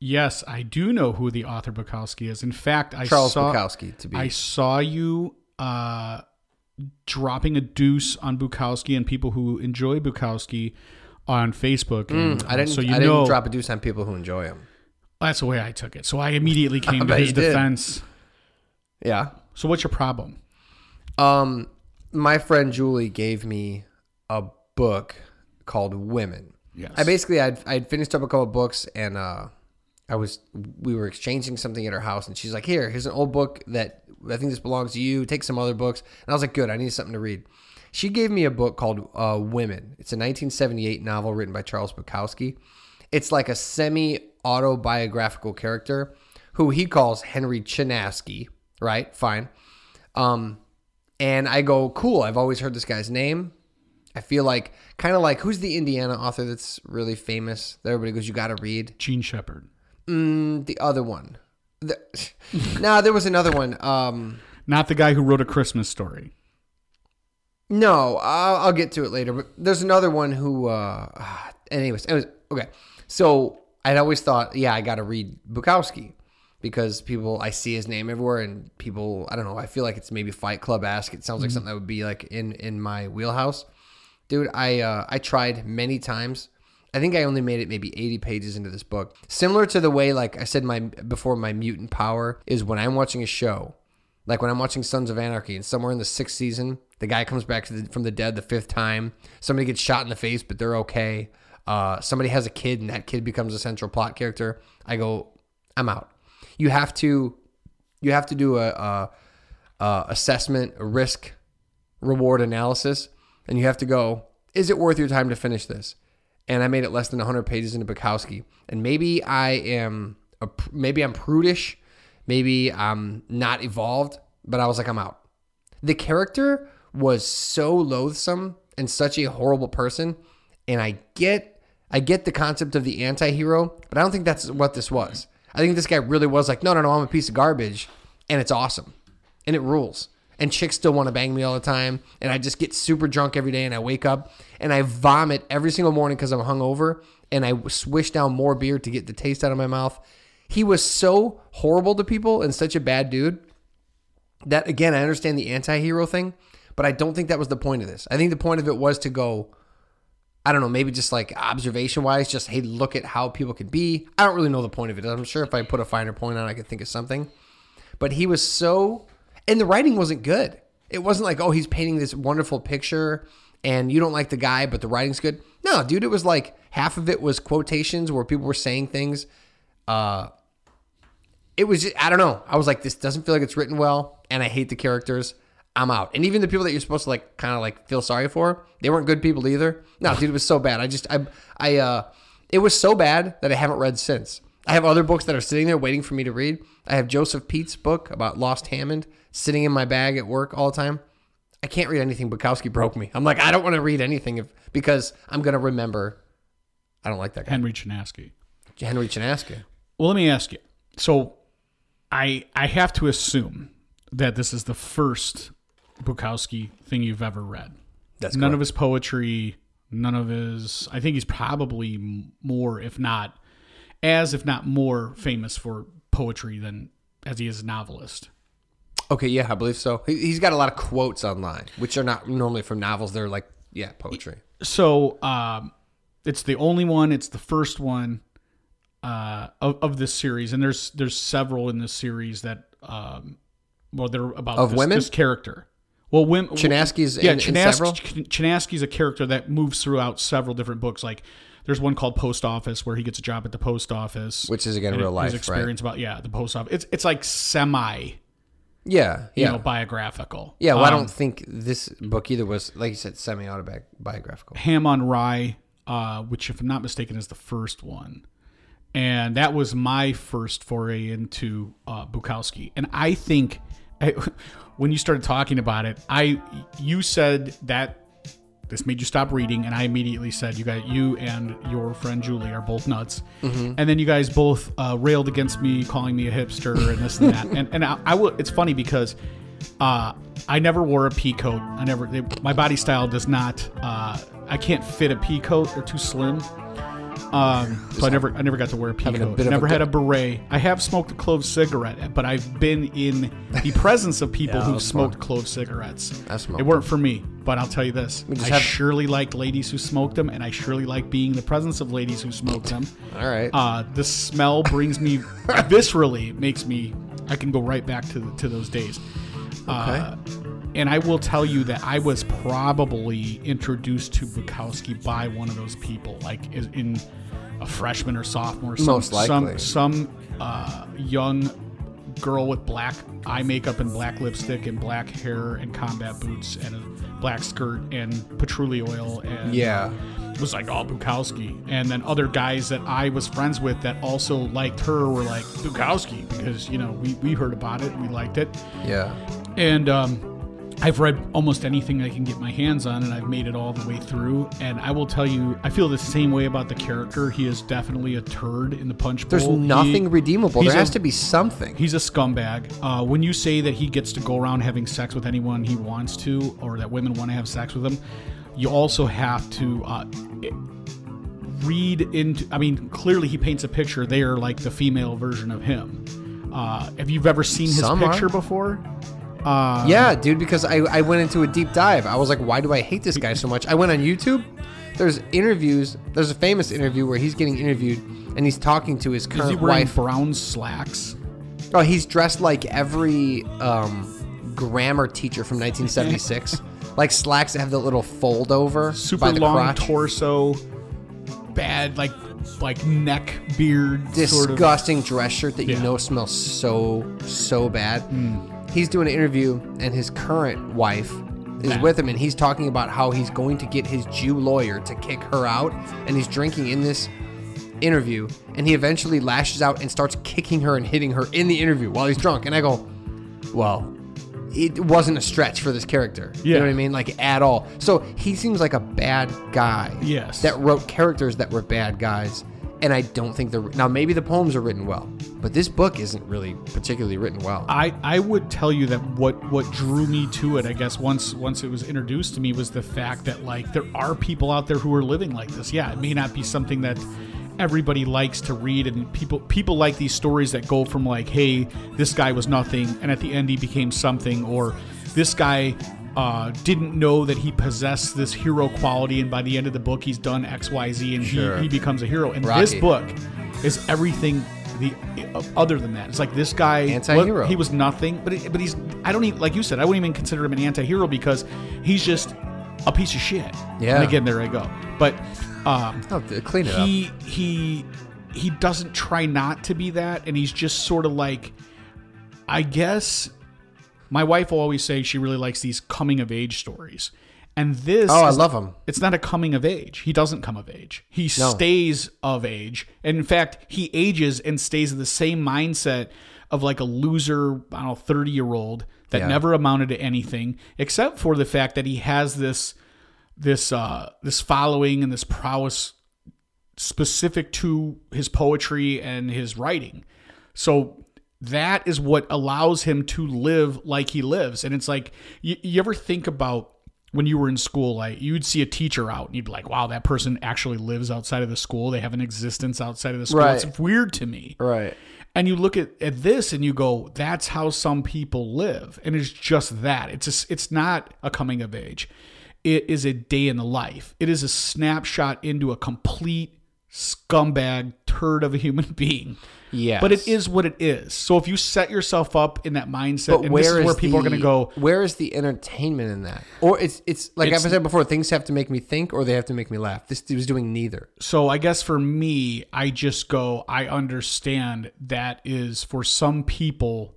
Speaker 1: Yes, I do know who the author Bukowski is. In fact, I
Speaker 2: Charles
Speaker 1: saw
Speaker 2: Bukowski to be.
Speaker 1: I saw you uh, dropping a deuce on Bukowski and people who enjoy Bukowski on Facebook. And,
Speaker 2: Mm, I didn't.
Speaker 1: So you
Speaker 2: I
Speaker 1: know
Speaker 2: didn't drop a deuce on people who enjoy him.
Speaker 1: that's the way I took it. So I immediately came to his defense.
Speaker 2: Yeah.
Speaker 1: So what's your problem?
Speaker 2: Um, my friend Julie gave me a book called Women.
Speaker 1: Yes.
Speaker 2: I basically I'd I'd finished up a couple books and uh, I was we were exchanging something at her house and she's like, here, here's an old book that I think this belongs to you. Take some other books. And I was like, good. I need something to read. She gave me a book called uh, Women. It's a 1978 novel written by Charles Bukowski. It's like a semi autobiographical character who he calls Henry Chinaski, right? Fine. Um, and I go, cool. I've always heard this guy's name. I feel like kind of like who's the Indiana author that's really famous that everybody goes, you got to read
Speaker 1: Jean Shepherd.
Speaker 2: Mm, the other one. The, no, there was another one. Um,
Speaker 1: Not the guy who wrote a Christmas story.
Speaker 2: no, I'll, I'll get to it later. But there's another one who. Uh, anyways, anyways, okay. So I'd always thought, yeah, I got to read Bukowski because people I see his name everywhere, and people I don't know. I feel like it's maybe Fight Club esque. It sounds like something that would be like in in my wheelhouse, dude. I uh, I tried many times. I think I only made it maybe 80 pages into this book. Similar to the way, like I said, my before my mutant power is when I'm watching a show, like when I'm watching Sons of Anarchy, and somewhere in the sixth season, the guy comes back to the, from the dead the fifth time. Somebody gets shot in the face, but they're okay. Uh, somebody has a kid, and that kid becomes a central plot character. I go, I'm out. You have to, you have to do a, a, a assessment, a risk reward analysis, and you have to go, is it worth your time to finish this? And I made it less than 100 pages into Bukowski. And maybe I am, a, maybe I'm prudish, maybe I'm not evolved, but I was like, I'm out. The character was so loathsome and such a horrible person, and I get, I get the concept of the anti-hero, but I don't think that's what this was. I think this guy really was like, no, no, no, I'm a piece of garbage, and it's awesome, and it rules. And chicks still want to bang me all the time. And i just get super drunk every day and i wake up and i vomit every single morning because i'm hungover. And i swish down more beer to get the taste out of my mouth. He was so horrible to people and such a bad dude that again i understand the anti-hero thing but i don't think that was the point of this. I think the point of it was to go I don't know, maybe just like observation wise, just hey, look at how people can be. I don't really know the point of it. I'm sure if I put a finer point on it, I could think of something. But he was so and the writing wasn't good. It wasn't like, oh, he's painting this wonderful picture and you don't like the guy, but the writing's good. No, dude, it was like half of it was quotations where people were saying things. Uh, it was, just, I don't know. I was like, this doesn't feel like it's written well, and I hate the characters. I'm out. And even the people that you're supposed to like, kind of like feel sorry for, they weren't good people either. No, dude, it was so bad. I just, I, I, uh, it was so bad that I haven't read since. I have other books that are sitting there waiting for me to read. I have Joseph Pete's book about Lost Hammond sitting in my bag at work all the time. I can't read anything. Bukowski broke me. I'm like, I don't want to read anything if, because I'm going to remember. I don't like that guy.
Speaker 1: Henry Chinaski.
Speaker 2: Henry Chinaski.
Speaker 1: Well, let me ask you. So, I I have to assume that this is the first Bukowski thing you've ever read.
Speaker 2: That's
Speaker 1: none
Speaker 2: correct.
Speaker 1: of his poetry, none of his. I think he's probably more, if not as, if not more, famous for poetry than as he is a novelist.
Speaker 2: Okay, yeah, I believe so. He- He's got a lot of quotes online, which are not normally from novels. They're like, yeah, poetry.
Speaker 1: So um, it's the only one. It's the first one uh, of, of this series, and there's there's several in this series that um, well they're about
Speaker 2: Of
Speaker 1: this,
Speaker 2: women?
Speaker 1: this character. Well, women.
Speaker 2: Chinaski's
Speaker 1: yeah,
Speaker 2: in- in
Speaker 1: Chinaski's a character that moves throughout several different books. Like there's one called Post Office where he gets a job at the post office,
Speaker 2: Which is, again, real life,
Speaker 1: His experience about yeah the post office. It's it's like semi
Speaker 2: Yeah,
Speaker 1: you
Speaker 2: yeah.
Speaker 1: know biographical.
Speaker 2: yeah, well, I
Speaker 1: Um,
Speaker 2: don't think this book either was, like you said, semi autobiographical.
Speaker 1: Ham on Rye, uh, which, if I'm not mistaken, is the first one. And that was my first foray into uh, Bukowski. And I think I, when you started talking about it, I you said that this made you stop reading, and I immediately said you got you and your friend Julie are both nuts. And then you guys both uh, railed against me, calling me a hipster and this and that. and and I, I will. It's funny because uh, I never wore a pea coat. I never. It, my body style does not. Uh, I can't fit a pea coat. They're too slim. Um, so I never, I never got to wear a pea
Speaker 2: having a
Speaker 1: coat.
Speaker 2: bit of
Speaker 1: never
Speaker 2: a
Speaker 1: had a beret. I have smoked a clove cigarette, but I've been in the presence of people
Speaker 2: Yeah,
Speaker 1: who smoked clove cigarettes.
Speaker 2: I smoked
Speaker 1: It weren't for me, but I'll tell you this: I
Speaker 2: have-
Speaker 1: surely liked ladies who smoked them, and I surely like being in the presence of ladies who smoked them.
Speaker 2: All right.
Speaker 1: Uh, the smell brings me viscerally, makes me. I can go right back to to those days. Uh, and I will tell you that I was probably introduced to Bukowski by one of those people, like in a freshman or sophomore. Some,
Speaker 2: Most likely.
Speaker 1: Some some uh, young girl with black eye makeup and black lipstick and black hair and combat boots and a black skirt and patchouli oil and
Speaker 2: Yeah.
Speaker 1: it was like oh Bukowski and then other guys that I was friends with that also liked her were like Bukowski because you know we, we heard about it we liked it
Speaker 2: Yeah.
Speaker 1: and um, I've read almost anything I can get my hands on, and I've made it all the way through. And I will tell you, I feel the same way about the character. He is definitely a turd in the punch bowl.
Speaker 2: There's
Speaker 1: He-
Speaker 2: nothing redeemable.
Speaker 1: he's
Speaker 2: There has
Speaker 1: a-
Speaker 2: to be something.
Speaker 1: He's a scumbag. Uh, when you say that he gets to go around having sex with anyone he wants to, or that women want to have sex with him, you also have to uh, read into. I mean, clearly he paints a picture. They are like the female version of him. Uh, have you ever seen his
Speaker 2: Some are.
Speaker 1: picture before? Uh,
Speaker 2: Yeah, dude, because I, I went into a deep dive. I was like, why do I hate this guy so much? I went on YouTube. There's interviews. There's a famous interview where he's getting interviewed and he's talking to his
Speaker 1: Is he
Speaker 2: current
Speaker 1: wearing
Speaker 2: wife.
Speaker 1: brown slacks?
Speaker 2: Oh, he's dressed like every um, grammar teacher from 1976. like slacks that have the little fold over
Speaker 1: Super
Speaker 2: by the
Speaker 1: long
Speaker 2: crotch.
Speaker 1: torso, bad like like neck beard. sort of.
Speaker 2: disgusting dress shirt that you know smells so so bad. He's doing an interview, and his current wife is
Speaker 1: Yeah.
Speaker 2: with him, and he's talking about how he's going to get his Jew lawyer to kick her out, and he's drinking in this interview, and he eventually lashes out and starts kicking her and hitting her in the interview while he's drunk, and I go, well. It wasn't a stretch for this character. You know what I mean? Like, at all. So he seems like a bad guy
Speaker 1: Yes.
Speaker 2: that wrote characters that were bad guys, and I don't think they're now. Maybe the poems are written well, but this book isn't really particularly written well.
Speaker 1: I, I would tell you that what what drew me to it, I guess once once it was introduced to me was the fact that like there are people out there who are living like this. Yeah, it may not be something that everybody likes to read and people people like these stories that go from like, hey, this guy was nothing and at the end he became something or this guy uh, didn't know that he possessed this hero quality and by the end of the book he's done XYZ and
Speaker 2: Sure.
Speaker 1: he, he becomes a hero. And
Speaker 2: Rocky.
Speaker 1: this book is everything the other than that. It's like this guy
Speaker 2: Anti-hero.
Speaker 1: He was nothing, but it, but he's I don't even like you said I wouldn't even consider him an anti-hero because he's just a piece of shit.
Speaker 2: Yeah.
Speaker 1: And again, there I go. But um,
Speaker 2: oh, clean it up.
Speaker 1: he he he doesn't try not to be that, and he's just sort of like, I guess. My wife will always say she really likes these coming of age stories, and this.
Speaker 2: Oh, I love him.
Speaker 1: It's not a coming of age. He doesn't come of age. He
Speaker 2: No.
Speaker 1: stays of age, and in fact, he ages and stays in the same mindset of like a loser, I don't know, thirty year old that
Speaker 2: Yeah.
Speaker 1: never amounted to anything, except for the fact that he has this this uh this following and this prowess specific to his poetry and his writing. So that is what allows him to live like he lives. And it's like you, you ever think about when you were in school, like you'd see a teacher out and you'd be like, wow, that person actually lives outside of the school. They have an existence outside of the school.
Speaker 2: Right.
Speaker 1: It's weird to me.
Speaker 2: right.
Speaker 1: And you look at, at this and you go, that's how some people live. And it's just that. It's a, it's not a coming of age. It is a day in the life. It is a snapshot into a complete scumbag turd of a human being.
Speaker 2: Yes.
Speaker 1: But it is what it is. So if you set yourself up in that mindset,
Speaker 2: But
Speaker 1: and
Speaker 2: where
Speaker 1: this is where
Speaker 2: is
Speaker 1: people are going to go,
Speaker 2: Where is the entertainment in that? Or it's it's like
Speaker 1: It's-
Speaker 2: I've said before. Things have to make me think, or they have to make me laugh. This was doing neither.
Speaker 1: So I guess for me, I just go, I understand that is for some people,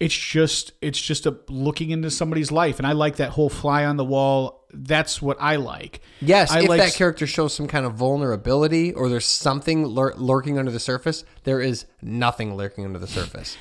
Speaker 1: it's just it's just a looking into somebody's life, and I like that whole fly on the wall. That's what I like.
Speaker 2: Yes,
Speaker 1: I
Speaker 2: if
Speaker 1: like
Speaker 2: that character shows some kind of vulnerability or there's something lur- lurking under the surface, there is nothing lurking under the surface.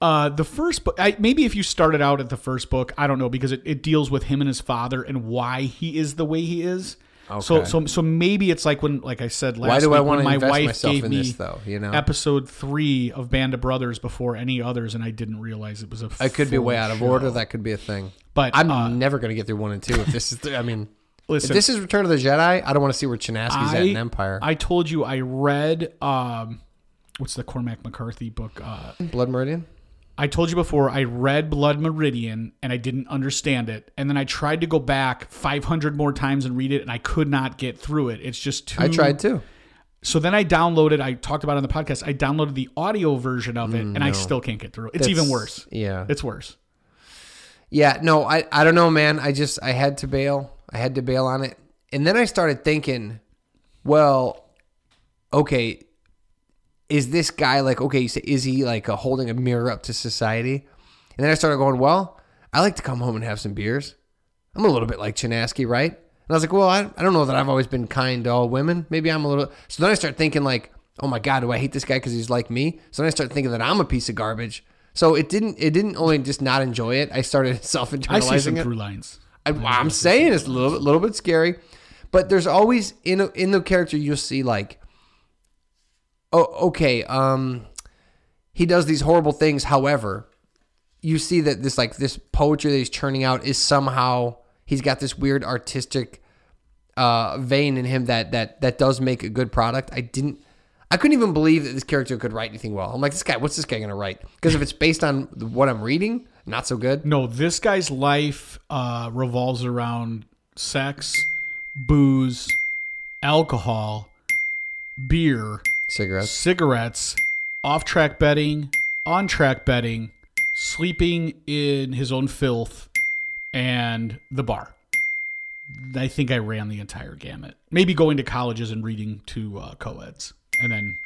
Speaker 1: Uh, the first book, I, maybe if you started out at the first book, I don't know because it, it deals with him and his father and why he is the way he is. So,
Speaker 2: Okay.
Speaker 1: so, so maybe it's like when, like I said last
Speaker 2: Why do
Speaker 1: week,
Speaker 2: I
Speaker 1: when
Speaker 2: want to
Speaker 1: my wife gave me
Speaker 2: this, though? You know,
Speaker 1: episode three of Band of Brothers before any others, and I didn't realize it was a.
Speaker 2: I could be way out of
Speaker 1: show.
Speaker 2: order. That could be a thing.
Speaker 1: But
Speaker 2: I'm
Speaker 1: uh,
Speaker 2: never going to get through one and two. If this is, the, I mean,
Speaker 1: listen,
Speaker 2: if this is Return of the Jedi, I don't want to see where Chinaski's
Speaker 1: I,
Speaker 2: at in Empire.
Speaker 1: I told you I read um, what's the Cormac McCarthy book? Uh,
Speaker 2: Blood Meridian.
Speaker 1: I told you before I read Blood Meridian and I didn't understand it, and then I tried to go back 500 more times and read it, and I could not get through it. It's just too.
Speaker 2: I tried too.
Speaker 1: So then I downloaded. I talked about it on the podcast. I downloaded the audio version of it, mm, and I still can't get through it. It's even worse.
Speaker 2: Yeah.
Speaker 1: It's worse.
Speaker 2: Yeah, no, I, I don't know, man. I just I had to bail. I had to bail on it. And then I started thinking, well, okay, is this guy like okay? So is he like uh holding a mirror up to society? And then I started going, well, I like to come home and have some beers. I'm a little bit like Chinaski, right? And I was like, well, I, I don't know that I've always been kind to all women. Maybe I'm a little. So then I start thinking like, oh my god, do I hate this guy because he's like me? So then I start thinking that I'm a piece of garbage. So it didn't. It didn't only just not enjoy it. I started self internalizing.
Speaker 1: I see some
Speaker 2: it.
Speaker 1: through lines.
Speaker 2: I, I'm saying it's a little bit, little bit scary, but there's always in a, in the character you'll see like, oh, okay, um, he does these horrible things. However, you see that this like this poetry that he's churning out is somehow he's got this weird artistic uh, vein in him that that that does make a good product. I didn't. I couldn't even believe that this character could write anything well. I'm like, this guy, what's this guy gonna write? Because if it's based on what I'm reading, not so good.
Speaker 1: No, this guy's life uh, revolves around sex, booze, alcohol, beer,
Speaker 2: Cigarettes.
Speaker 1: cigarettes, off track betting, on track betting, sleeping in his own filth, and the bar. I think I ran the entire gamut. Maybe going to colleges and reading to uh, co-eds, and then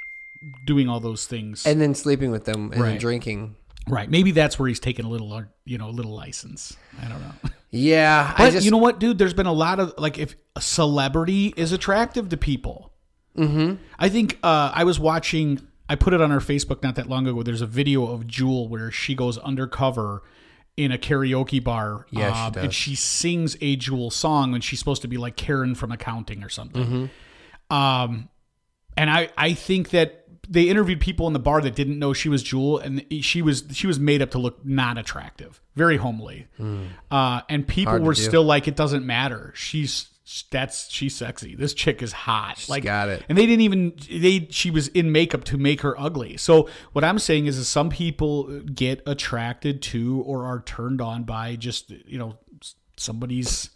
Speaker 1: doing all those things.
Speaker 2: and then sleeping with them and
Speaker 1: Right.
Speaker 2: drinking.
Speaker 1: right? Maybe that's where he's taking a little, uh, you know, a little license. I don't know.
Speaker 2: Yeah, I
Speaker 1: But
Speaker 2: just
Speaker 1: you know what, dude? There's been a lot of like if a celebrity is attractive to people. Mm-hmm. I think uh, I was watching. I put it on our Facebook not that long ago. There's a video of Jewel where she goes undercover in a karaoke bar.
Speaker 2: Yeah, she
Speaker 1: um,
Speaker 2: does.
Speaker 1: and she sings a Jewel song, and she's supposed to be like Karen from accounting or something.
Speaker 2: Mm-hmm.
Speaker 1: Um, and I I think that they interviewed people in the bar that didn't know she was Jewel, and she was she was made up to look not attractive, very homely. Uh, and people.
Speaker 2: Hard
Speaker 1: were still like, it doesn't matter. She's that's she's sexy. This chick is hot. like
Speaker 2: got it.
Speaker 1: And they didn't even they she was in makeup to make her ugly. So what I'm saying is, is some people get attracted to or are turned on by just you know somebody's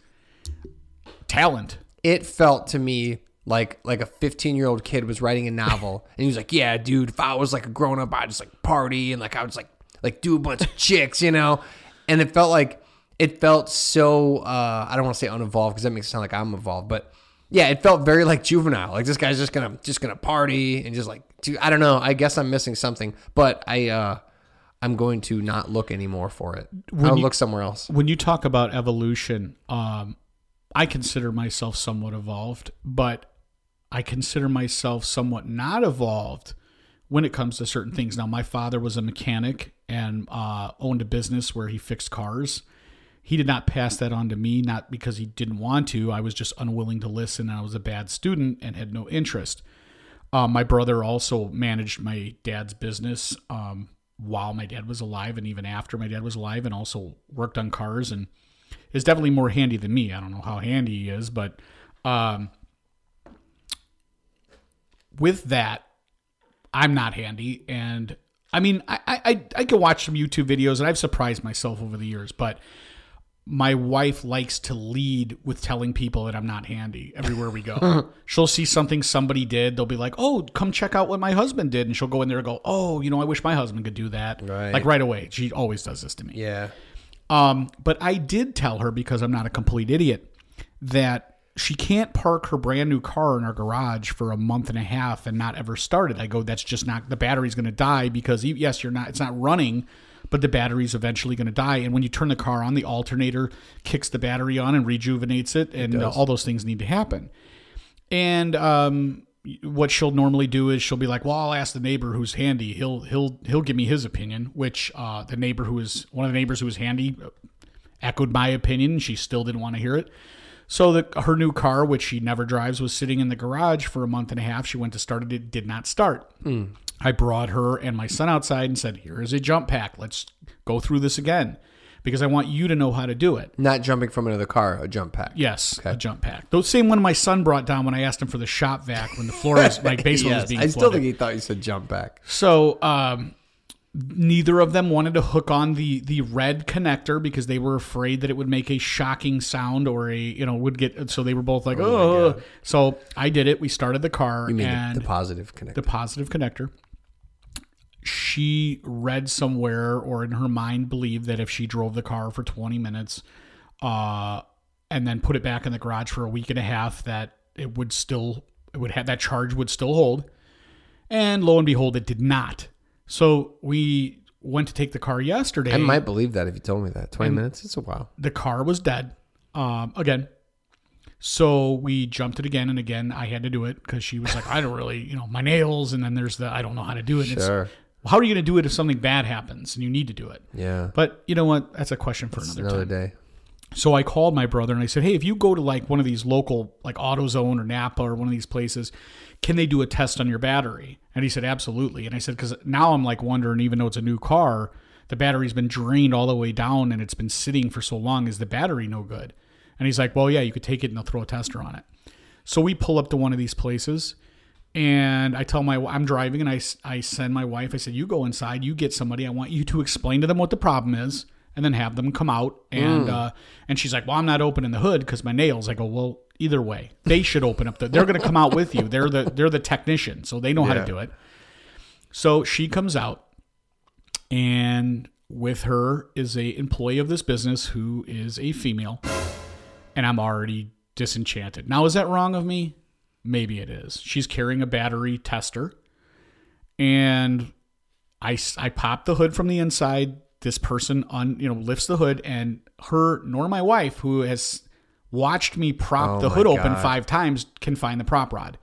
Speaker 1: talent.
Speaker 2: it felt to me like like a 15 year old kid was writing a novel and he was like yeah dude if i was like a grown-up i'd just like party and like i was like like do a bunch of chicks you know and it felt like it felt so uh i don't want to say unevolved because that makes it sound like i'm evolved but yeah it felt very like juvenile like this guy's just gonna just gonna party and just like i don't know i guess i'm missing something but i uh i'm going to not look anymore for it i'll
Speaker 1: you-
Speaker 2: look somewhere else
Speaker 1: when you talk about evolution, um, I consider myself somewhat evolved, but I consider myself somewhat not evolved when it comes to certain things. Now, my father was a mechanic and uh, owned a business where he fixed cars. He did not pass that on to me, not because he didn't want to. I was just unwilling to listen, and I was a bad student and had no interest. Um, my brother also managed my dad's business um, while my dad was alive and even after my dad was alive, and also worked on cars and is definitely more handy than me. I don't know how handy he is, but um, with that, I'm not handy. And I mean, I, I, I can watch some YouTube videos and I've surprised myself over the years, but my wife likes to lead with telling people that I'm not handy everywhere we go. she'll see something somebody did. They'll be like, oh, come check out what my husband did. And she'll go in there and go, oh, you know, I wish my husband could do that.
Speaker 2: Right.
Speaker 1: Like right away. She always does this to me.
Speaker 2: yeah
Speaker 1: Um, but I did tell her because I'm not a complete idiot that she can't park her brand new car in our garage for a month and a half and not ever start it. I go, that's just not the battery's going to die because yes, you're not. It's not running, but the battery's eventually going to die. And when you turn the car on, the alternator kicks the battery on and rejuvenates it, and uh, all those things need to happen. And um, what she'll normally do is she'll be like, "Well, I'll ask the neighbor who's handy. He'll he'll he'll give me his opinion." Which uh, the neighbor who is one of the neighbors who was handy uh, echoed my opinion. She still didn't want to hear it. So the, her new car, which she never drives, was sitting in the garage for a month and a half. She went to start it; it did not start. I brought her and my son outside and said, "Here is a jump pack. Let's go through this again." Because I want you to know how to do it.
Speaker 2: not jumping from another car a jump pack
Speaker 1: Yes, a jump pack. The same one my son brought down when I asked him for the shop vac when the floor was like basement was being
Speaker 2: I still
Speaker 1: flooded.
Speaker 2: think he thought you said jump back.
Speaker 1: so um, neither of them wanted to hook on the the red connector because they were afraid that it would make a shocking sound or a you know would get. So they were both like, oh. oh. So I did it. We started the car
Speaker 2: You mean
Speaker 1: and
Speaker 2: the, positive connect.
Speaker 1: the positive connector. She read somewhere or in her mind believed that if she drove the car for 20 minutes uh, and then put it back in the garage for a week and a half, that it would still, it would have that charge would still hold. And lo and behold, it did not. So we went to take the car yesterday.
Speaker 2: I might believe that if you told me that. 20 minutes? It's a while.
Speaker 1: the car was dead um, again. So we jumped it again and again. I had to do it because she was like, I don't really, you know, my nails. And then there's the, I don't know how to do it. And it's-
Speaker 2: Sure.
Speaker 1: How are you going to do it if something bad happens and you need to do it?
Speaker 2: Yeah.
Speaker 1: But you know what? That's a question for another,
Speaker 2: Another
Speaker 1: time.
Speaker 2: day.
Speaker 1: So I called my brother and I said, Hey, if you go to like one of these local, like AutoZone or Napa or one of these places, can they do a test on your battery? And he said, Absolutely. And I said, Because now I'm like wondering, even though it's a new car, the battery's been drained all the way down and it's been sitting for so long. Is the battery no good? And he's like, Well, yeah, you could take it and they'll throw a tester on it. So we pull up to one of these places and I tell my I'm driving and I, I send my wife I said you go inside you get somebody. I want you to explain to them what the problem is and then have them come out and uh, and she's like well I'm not opening the hood because my nails. I go well either way they should open up the they're going to come out with you. They're the they're the technician so they know how to do it. So she comes out and with her is a employee of this business who is a female and I'm already disenchanted. Now, is that wrong of me? Maybe it is. She's carrying a battery tester, and I, I pop the hood from the inside. This person on you know lifts the hood, and her nor my wife, who has watched me prop
Speaker 2: Oh
Speaker 1: the hood open five times, can find the prop rod.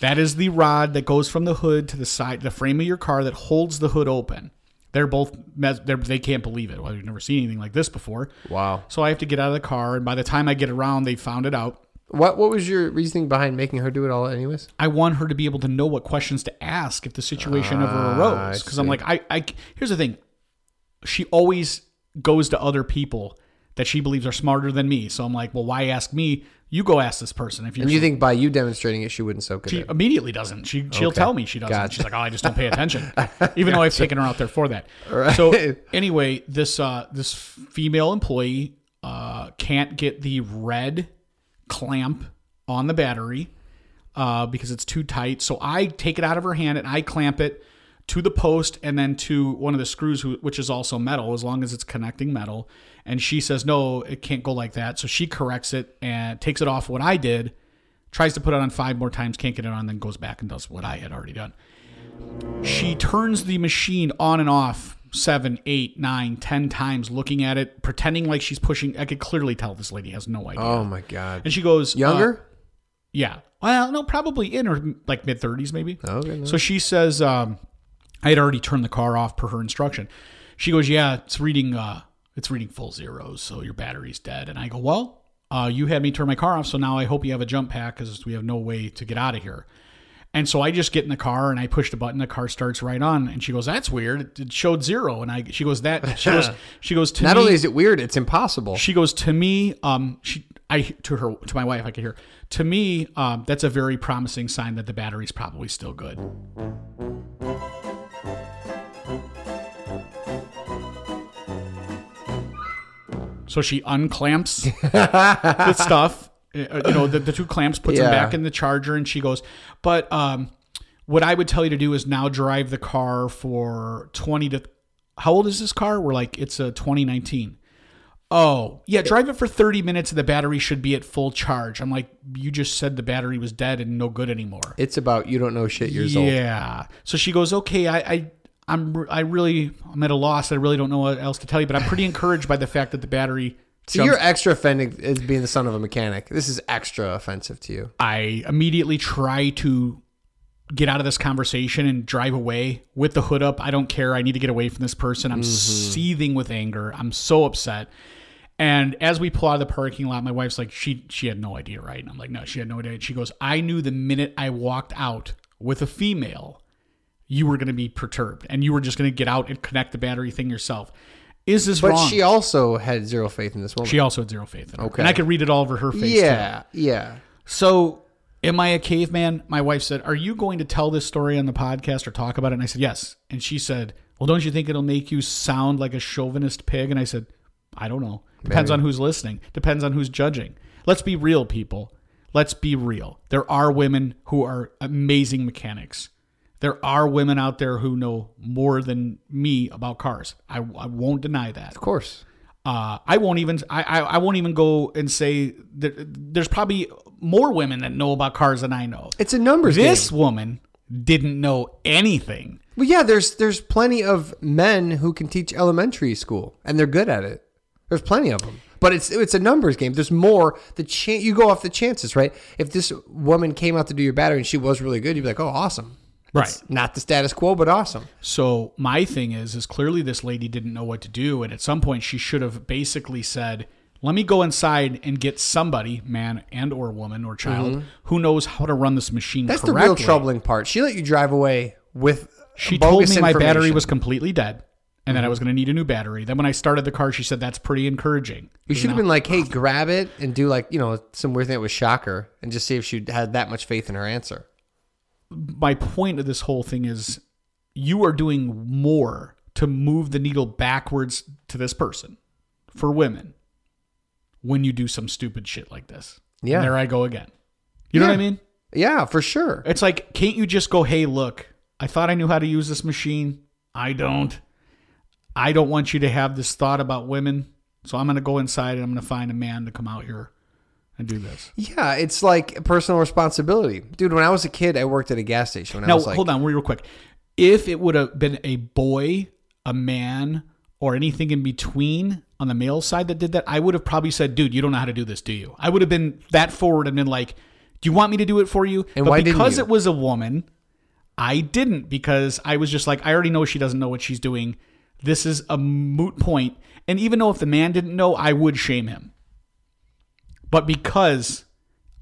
Speaker 1: That is the rod that goes from the hood to the side, the frame of your car that holds the hood open. They're both they're, they can't believe it. Well, we've never seen anything like this before.
Speaker 2: Wow.
Speaker 1: So I have to get out of the car, and by the time I get around, they found it out.
Speaker 2: What What was your reasoning behind making her do it all, anyways?
Speaker 1: I want her to be able to know what questions to ask if the situation ever
Speaker 2: Ah,
Speaker 1: arose. Because I'm
Speaker 2: see.
Speaker 1: like, I, I, here's the thing. She always goes to other people that she believes are smarter than me. So I'm like, well, why ask me? You go ask this person. If you're
Speaker 2: And you think by you demonstrating it, she wouldn't soak it
Speaker 1: she
Speaker 2: in?
Speaker 1: immediately doesn't. She she'll
Speaker 2: Okay.
Speaker 1: tell me she doesn't.
Speaker 2: Gotcha.
Speaker 1: She's like, oh, I just don't pay attention, even though I've taken her out there for that. So anyway, this uh, this female employee uh, can't get the red clamp on the battery uh, because it's too tight. So I take it out of her hand and I clamp it to the post and then to one of the screws, which is also metal, as long as it's connecting metal. And she says, no, it can't go like that. So she corrects it and takes it off what I did, tries to put it on five more times, can't get it on, then goes back and does what I had already done. She turns the machine on and off seven, eight, nine, ten times, looking at it, pretending like she's pushing. I could clearly tell this lady has no idea.
Speaker 2: Oh my god.
Speaker 1: And she goes, uh,
Speaker 2: Younger?
Speaker 1: yeah. Well, no, probably in her like mid 30s, maybe.
Speaker 2: Okay, no.
Speaker 1: So she says, um, I had already turned the car off per her instruction. She goes, yeah, it's reading, uh, it's reading full zeros, so your battery's dead. And I go, well, uh, you had me turn my car off, so now I hope you have a jump pack because we have no way to get out of here. And so I just get in the car and I push the button. The car starts right on. And she goes, "That's weird. It- showed zero. And I, she goes, "That." She goes, "She goes to
Speaker 2: Not
Speaker 1: me."
Speaker 2: only is it weird, it's impossible.
Speaker 1: she goes to me um she i to her to my wife i could hear to me um that's a very promising sign that the battery's probably still good so she unclamps the stuff you know the, the two clamps puts them
Speaker 2: Yeah.
Speaker 1: back in the charger and she goes but um what i would tell you to do is now drive the car for 20 to how old is this car we're like it's a 2019 Oh, yeah, drive it for 30 minutes and the battery should be at full charge. I'm like, you just said the battery was dead and no good anymore.
Speaker 2: it's about you don't know shit years old.
Speaker 1: yeah. So she goes, okay, I, I, I'm, I really, I'm at a loss. I really don't know what else to tell you, but I'm pretty encouraged by the fact that the battery.
Speaker 2: So you're extra offended as being the son of a mechanic. This is extra offensive to you.
Speaker 1: I immediately try to get out of this conversation and drive away with the hood up. I don't care. I need to get away from this person. I'm mm-hmm. seething with anger. I'm so upset. And as we pull out of the parking lot, my wife's like, she she had no idea, right? And I'm like, no, she had no idea. She goes, I knew the minute I walked out with a female, you were going to be perturbed, and you were just going to get out and connect the battery thing yourself. Is this
Speaker 2: But
Speaker 1: wrong?
Speaker 2: she also had zero faith in this woman.
Speaker 1: she also had zero faith in her.
Speaker 2: Okay.
Speaker 1: and I could read it all over her face. too.
Speaker 2: yeah, yeah.
Speaker 1: So, am I a caveman? My wife said, Are you going to tell this story on the podcast or talk about it? And I said, Yes. And she said, Well, don't you think it'll make you sound like a chauvinist pig? And I said, I don't know. Depends on who's listening, depends on who's judging. Let's be real, people. Let's be real. There are women who are amazing mechanics. There are women out there who know more than me about cars. I, I won't deny that.
Speaker 2: Of course.
Speaker 1: Uh, I won't even I, I, I won't even go and say that there's probably more women that know about cars than I know.
Speaker 2: It's a numbers game.
Speaker 1: This
Speaker 2: game.
Speaker 1: woman, didn't know anything.
Speaker 2: Well, yeah, there's there's plenty of men who can teach elementary school, and they're good at it. There's plenty of them, but it's it's a numbers game. There's more. The chance you go off the chances, right? If this woman came out to do your battery and she was really good, you'd be like, oh, awesome. It's not the status quo, but awesome.
Speaker 1: So my thing is, is clearly this lady didn't know what to do, and at some point she should have basically said, "Let me go inside and get somebody, man and or woman or child, who knows how to run this machine
Speaker 2: Mm-hmm. That's the real troubling part. She let you drive away with
Speaker 1: She told me my battery.
Speaker 2: Mm-hmm.
Speaker 1: was completely dead, and that I was going to need a new battery. Then when I started the car, she said, "That's pretty encouraging."
Speaker 2: You should have been like, hey, grab it and do like, you know, some weird thing that was shocker and just see if she had that much faith in her answer.
Speaker 1: My point of this whole thing is you are doing more to move the needle backwards to this person for women when you do some stupid shit like this.
Speaker 2: Yeah.
Speaker 1: And there I go again. You know what I mean?
Speaker 2: Yeah, for sure.
Speaker 1: It's like, can't you just go, hey, look, I thought I knew how to use this machine. I don't. I don't want you to have this thought about women. So I'm going to go inside and I'm going to find a man to come out here and do this.
Speaker 2: Yeah, it's like personal responsibility. Dude, when I was a kid, I worked at a gas station. When I
Speaker 1: Now,
Speaker 2: was like,
Speaker 1: hold on, real quick. If it would have been a boy, a man, or anything in between on the male side that did that, I would have probably said, "Dude, you don't know how to do this, do you?" I would have been that forward and been like, "Do you want me to do it for you?"
Speaker 2: And
Speaker 1: but
Speaker 2: why
Speaker 1: because it was a woman, I didn't because I was just like, I already know she doesn't know what she's doing. This is a moot point. And even though if the man didn't know, I would shame him. But because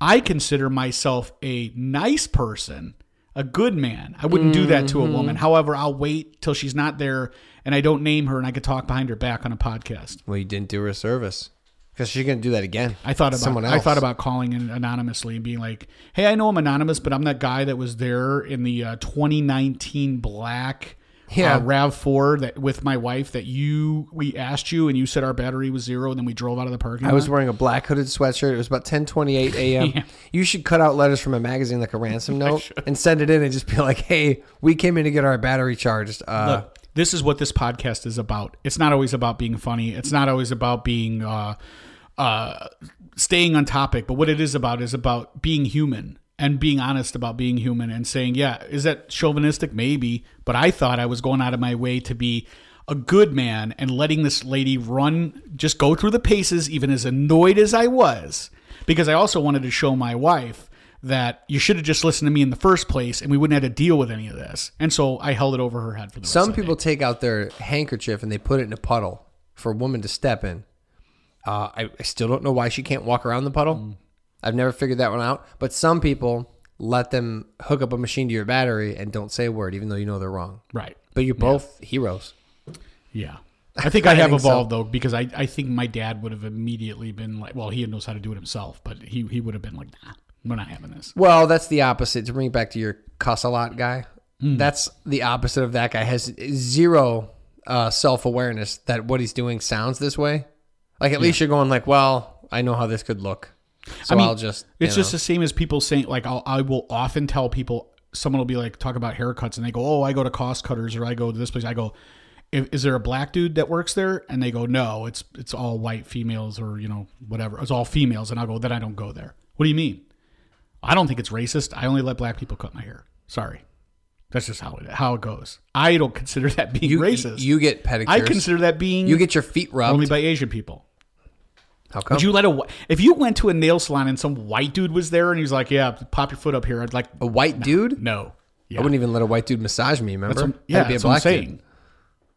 Speaker 1: I consider myself a nice person, a good man, I wouldn't do that to a woman.
Speaker 2: Mm-hmm.
Speaker 1: However, I'll wait till she's not there and I don't name her and I could talk behind her back on a podcast.
Speaker 2: well, you didn't do her a service because she's going to do that again.
Speaker 1: I thought about
Speaker 2: someone else.
Speaker 1: I thought about calling in anonymously and being like, "Hey, I know I'm anonymous, but I'm that guy that was there in the uh, 2019 black
Speaker 2: Yeah.
Speaker 1: uh, Rav Four that with my wife that you we asked you and you said our battery was zero and then we drove out of the parking
Speaker 2: I was wearing a black hooded sweatshirt. It was about 10:28 a.m.
Speaker 1: Yeah.
Speaker 2: You should cut out letters from a magazine like a ransom note and send it in and just be like, "Hey, we came in to get our battery charged." Uh,
Speaker 1: Look, this is what this podcast is about. It's not always about being funny. It's not always about being uh, uh, staying on topic. But what it is about is about being human and being honest about being human and saying, yeah, is that chauvinistic? Maybe. But I thought I was going out of my way to be a good man and letting this lady run, just go through the paces, even as annoyed as I was, because I also wanted to show my wife that you should have just listened to me in the first place and we wouldn't have to deal with any of this. And so I held it over her head for the rest
Speaker 2: Some
Speaker 1: of the
Speaker 2: people take out their handkerchief and they put it in a puddle for a woman to step in. Uh, I, I still don't know why she can't walk around the puddle.
Speaker 1: Mm.
Speaker 2: I've never figured that one out. But some people let them hook up a machine to your battery and don't say a word, even though you know they're wrong.
Speaker 1: Right.
Speaker 2: But you're both heroes.
Speaker 1: Yeah. I think I,
Speaker 2: I
Speaker 1: have
Speaker 2: think so.
Speaker 1: evolved though because I, I think my dad would have immediately been like, well, he knows how to do it himself, but he, he would have been like, nah, we're not having this.
Speaker 2: Well, that's the opposite. To bring it back to your cuss a lot guy,
Speaker 1: Hmm.
Speaker 2: that's the opposite of that guy. Has zero uh, self awareness that what he's doing sounds this way. Like at least you're going like, well, I know how this could look, so
Speaker 1: I mean,
Speaker 2: I'll just.
Speaker 1: It's
Speaker 2: you
Speaker 1: just the same as people saying like I'll, I will often tell people someone will be like talk about haircuts and they go oh I go to cost cutters or I go to this place. I go "Is- is there a black dude that works there? And they go no it's it's all white females or you know whatever. It's all females. And I'll go then I don't go there. What do you mean? I don't think it's racist. I only let black people cut my hair. Sorry. That's just how it how it goes. I don't consider that being
Speaker 2: you,
Speaker 1: racist.
Speaker 2: You get pedicures.
Speaker 1: I consider that being
Speaker 2: you get your feet rubbed.
Speaker 1: only by Asian people
Speaker 2: how come?
Speaker 1: would you let a if you went to a nail salon and some white dude was there and he was like, "Yeah, pop your foot up here," I'd like,
Speaker 2: a white dude?
Speaker 1: no, yeah,
Speaker 2: I wouldn't even let a white dude massage me. Remember?
Speaker 1: that's what, yeah,
Speaker 2: to be a
Speaker 1: that's what I'm
Speaker 2: black dude.
Speaker 1: saying.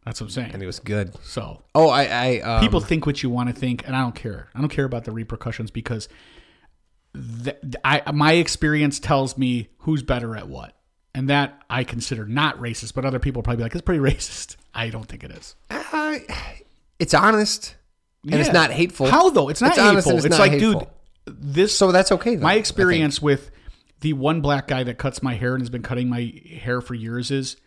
Speaker 1: That's what I'm saying.
Speaker 2: and he was good.
Speaker 1: So
Speaker 2: Oh, I, I um,
Speaker 1: people think what you want to think, and I don't care. I don't care about the repercussions because th- I my experience tells me who's better at what, and that I consider not racist. But other people probably be like, "It's pretty racist." I don't think it is.
Speaker 2: uh, it's honest and it's not hateful.
Speaker 1: How though? It's not
Speaker 2: It's
Speaker 1: hateful.
Speaker 2: and
Speaker 1: it's
Speaker 2: it's not
Speaker 1: like,
Speaker 2: hateful.
Speaker 1: dude, this
Speaker 2: So that's okay. Then,
Speaker 1: my experience with the one black guy that cuts my hair and has been cutting my hair for years is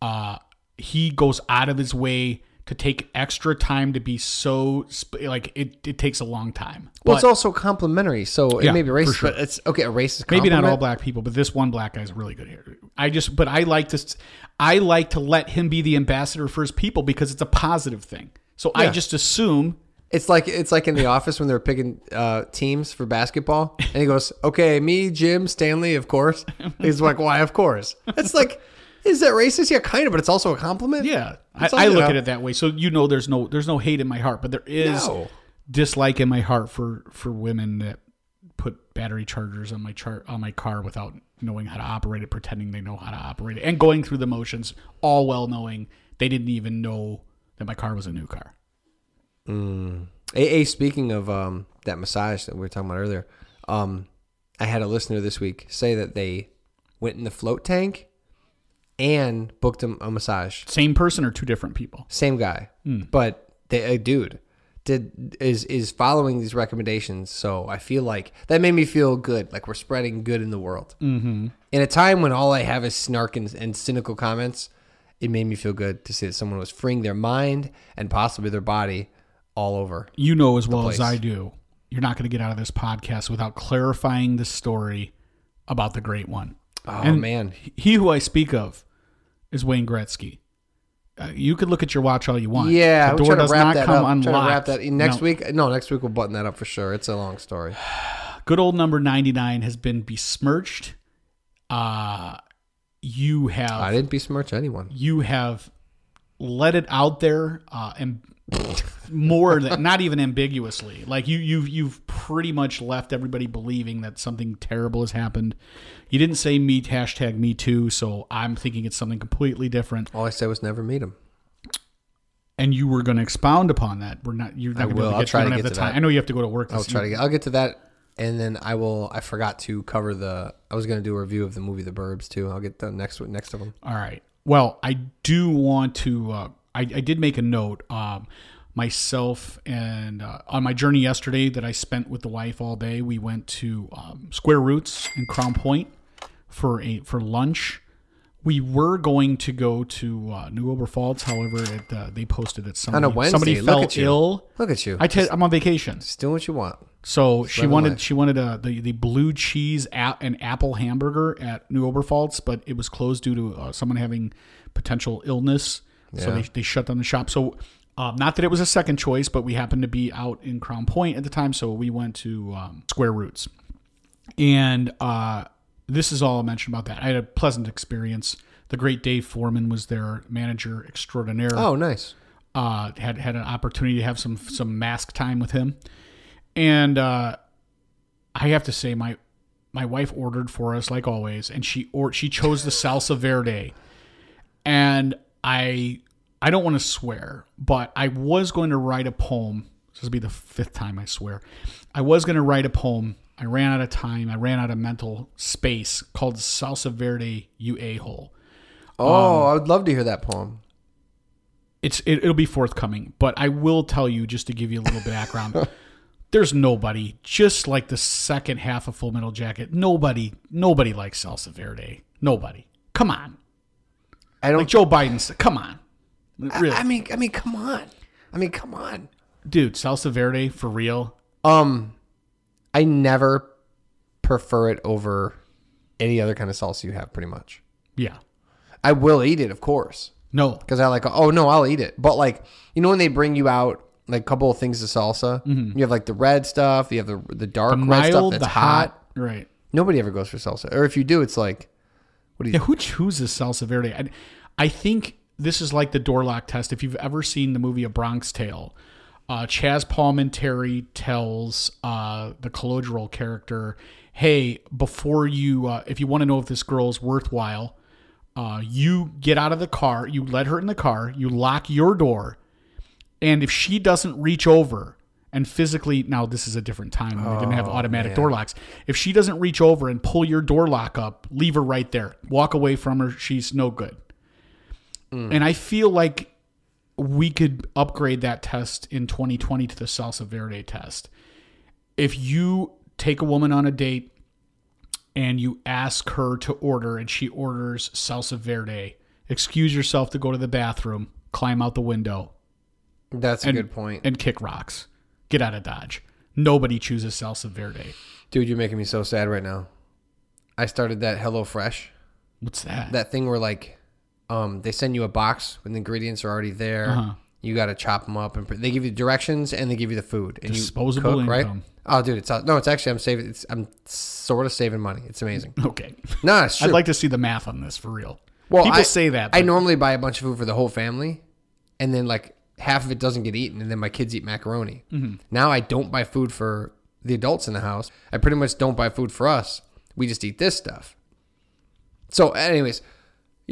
Speaker 1: uh he goes out of his way to take extra time to be so sp- like it, it takes a long time
Speaker 2: Well,
Speaker 1: but
Speaker 2: it's also complimentary, so
Speaker 1: Yeah,
Speaker 2: it may be racist,
Speaker 1: sure.
Speaker 2: but it's okay. A racist,
Speaker 1: maybe not all black people but this one black guy is really good hair i just but i like to I like to let him be the ambassador for his people because it's a positive thing so i just assume
Speaker 2: It's like it's like in the office when they're picking uh, teams for basketball, and he goes, "Okay, me, Jim, Stanley, of course." He's like, "Why, of course?" It's like, is that racist? Yeah, kind of, but it's also a compliment.
Speaker 1: Yeah, I, I look at it that way. So you know, there's no there's no hate in my heart, but there is
Speaker 2: No.
Speaker 1: dislike in my heart for for women that put battery chargers on my chart on my car without knowing how to operate it, pretending they know how to operate it, and going through the motions, all well knowing they didn't even know that my car was a new car.
Speaker 2: AA, speaking of um, that massage that we were talking about earlier, um, I had a listener this week say that they went in the float tank and booked a, a massage.
Speaker 1: Same person or two different people?
Speaker 2: Same guy, but they, a dude did is is following these recommendations. So I feel like that made me feel good, like we're spreading good in the world. Mm-hmm. In a time when all I have is snark and, and cynical comments, it made me feel good to see that someone was freeing their mind and possibly their body all over.
Speaker 1: You know as well as. I do, you're not going to get out of this podcast without clarifying the story about the great one.
Speaker 2: Oh man,
Speaker 1: He who I speak of is Wayne Gretzky. Uh, you could look at your watch all you want.
Speaker 2: Yeah,
Speaker 1: the door
Speaker 2: to
Speaker 1: does
Speaker 2: wrap
Speaker 1: not
Speaker 2: that
Speaker 1: come
Speaker 2: up.
Speaker 1: Unlocked.
Speaker 2: wrap that next
Speaker 1: No.
Speaker 2: week. No, next week we'll button that up for sure. It's a long story.
Speaker 1: Good old number ninety nine has been besmirched. Uh you have
Speaker 2: I didn't besmirch anyone.
Speaker 1: you have let it out there uh, and more than not even ambiguously. Like you you've you've pretty much left everybody believing that something terrible has happened. You didn't say me hashtag me too, so I'm thinking it's something completely different.
Speaker 2: All I said was never meet him.
Speaker 1: And you were going to expound upon that. We're not. You're not
Speaker 2: I
Speaker 1: going to able
Speaker 2: I'll
Speaker 1: to get,
Speaker 2: try to get
Speaker 1: the
Speaker 2: to
Speaker 1: time.
Speaker 2: that.
Speaker 1: I know you have to go to work.
Speaker 2: I'll try to get. I'll get to that, and then I will. I forgot to cover the. I was going to do a review of the movie The Burbs too. I'll get the next one next of them.
Speaker 1: All right. Well, I do want to. Uh, I, I did make a note. Um, myself and uh, on my journey yesterday that I spent with the wife all day, we went to um, Square Roots in Crown Point for a for lunch. We were going to go to uh, New Oberpfalz, however, it, uh, they posted that somebody,
Speaker 2: On a Wednesday,
Speaker 1: somebody
Speaker 2: look
Speaker 1: fell
Speaker 2: at you.
Speaker 1: ill.
Speaker 2: Look at you.
Speaker 1: I'm on vacation.
Speaker 2: Just doing what you want.
Speaker 1: So she wanted
Speaker 2: life.
Speaker 1: she wanted a the, the blue cheese a- and apple hamburger at New Oberpfalz, but it was closed due to uh, someone having potential illness. So they, they shut down the shop. So um, not that it was a second choice, but we happened to be out in Crown Point at the time, so we went to um, Square Roots. And uh, this is all I mentioned about that. I had a pleasant experience. The great Dave Foreman was their manager extraordinaire
Speaker 2: Oh, nice.
Speaker 1: uh, had had an opportunity to have some some mask time with him, and uh, I have to say my my wife ordered for us like always, and she or she chose the salsa verde, and I I don't want to swear, but I was going to write a poem. This will be the fifth time I swear. I was going to write a poem. I ran out of time. I ran out of mental space called Salsa Verde, you a hole.
Speaker 2: Oh, um, I would love to hear that poem.
Speaker 1: it's it, it'll be forthcoming but i will tell you just to give you a little background there's nobody just like the second half of full metal jacket nobody nobody likes salsa verde nobody come on
Speaker 2: I don't.
Speaker 1: like joe biden said come on really
Speaker 2: I mean, I mean, come on. I mean, come on.
Speaker 1: dude salsa verde for real
Speaker 2: Um, I never prefer it over any other kind of salsa you have. Pretty much.
Speaker 1: yeah
Speaker 2: I will eat it, of course.
Speaker 1: no
Speaker 2: because I like oh no I'll eat it but like you know when they bring you out like a couple of things of salsa you have like the red stuff you have the the dark
Speaker 1: the
Speaker 2: red stuff that's
Speaker 1: the
Speaker 2: hot.
Speaker 1: hot right
Speaker 2: nobody ever goes for salsa or if you do it's like what do you
Speaker 1: yeah who chooses salsa verde I, I think this is like the door lock test if you've ever seen the movie a bronx tale uh, Chazz Palminteri tells uh, the Calogero character, "Hey, before you, uh, if you want to know if this girl's worthwhile, uh, you get out of the car, you let her in the car, you lock your door, and if she doesn't reach over and physically, now this is a different time when they didn't have automatic door locks. If she doesn't reach over and pull your door lock up, leave her right there. Walk away from her. She's no good." Mm. And I feel like we could upgrade that test in 2020 to the salsa verde test. If you take a woman on a date and you ask her to order and she orders salsa verde, excuse yourself to go to the bathroom, climb out the window,
Speaker 2: that's a
Speaker 1: and,
Speaker 2: good point.
Speaker 1: point and kick rocks. Get out of Dodge. Nobody chooses salsa verde.
Speaker 2: dude you're making me so sad right now I started that Hello Fresh
Speaker 1: What's that?
Speaker 2: that thing where like um they send you a box when the ingredients are already there
Speaker 1: Uh-huh.
Speaker 2: You got to chop them up, and pre- they give you directions and they give you the food. And
Speaker 1: Disposable
Speaker 2: you cook, right?
Speaker 1: income.
Speaker 2: Oh, dude, it's no, it's actually I'm saving. It's, I'm sort of saving money. It's amazing.
Speaker 1: Okay.
Speaker 2: No, it's true.
Speaker 1: I'd like to see the math on this for real.
Speaker 2: Well,
Speaker 1: People
Speaker 2: I-
Speaker 1: say that.
Speaker 2: I normally buy a bunch of food for the whole family, and then like half of it doesn't get eaten, and then my kids eat macaroni.
Speaker 1: Mm-hmm.
Speaker 2: Now I don't buy food for the adults in the house. I pretty much don't buy food for us. We just eat this stuff. So, anyways,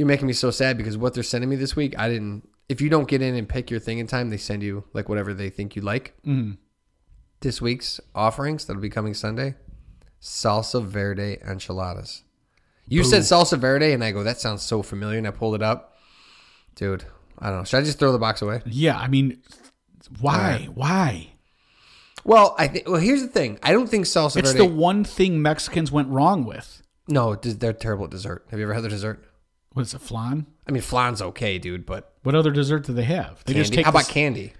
Speaker 2: you're making me so sad because what they're sending me this week, I didn't. If you don't get in and pick your thing in time, they send you like whatever they think you like.
Speaker 1: Mm-hmm.
Speaker 2: This week's offerings that'll be coming Sunday: salsa verde enchiladas. You said salsa verde, and I go, that sounds so familiar. And I pulled it up, dude. I don't know. Should I just throw the box away?
Speaker 1: Yeah, I mean, why? Why?
Speaker 2: Well, I think. Well, here's the thing. I don't think salsa
Speaker 1: It's
Speaker 2: verde.
Speaker 1: the one thing Mexicans went wrong with.
Speaker 2: no, they're terrible at dessert. Have you ever had their dessert?
Speaker 1: What is it, flan?
Speaker 2: I mean, flan's okay, dude, but
Speaker 1: What other dessert do they have? They just
Speaker 2: candy.
Speaker 1: take.
Speaker 2: How about
Speaker 1: this-
Speaker 2: candy?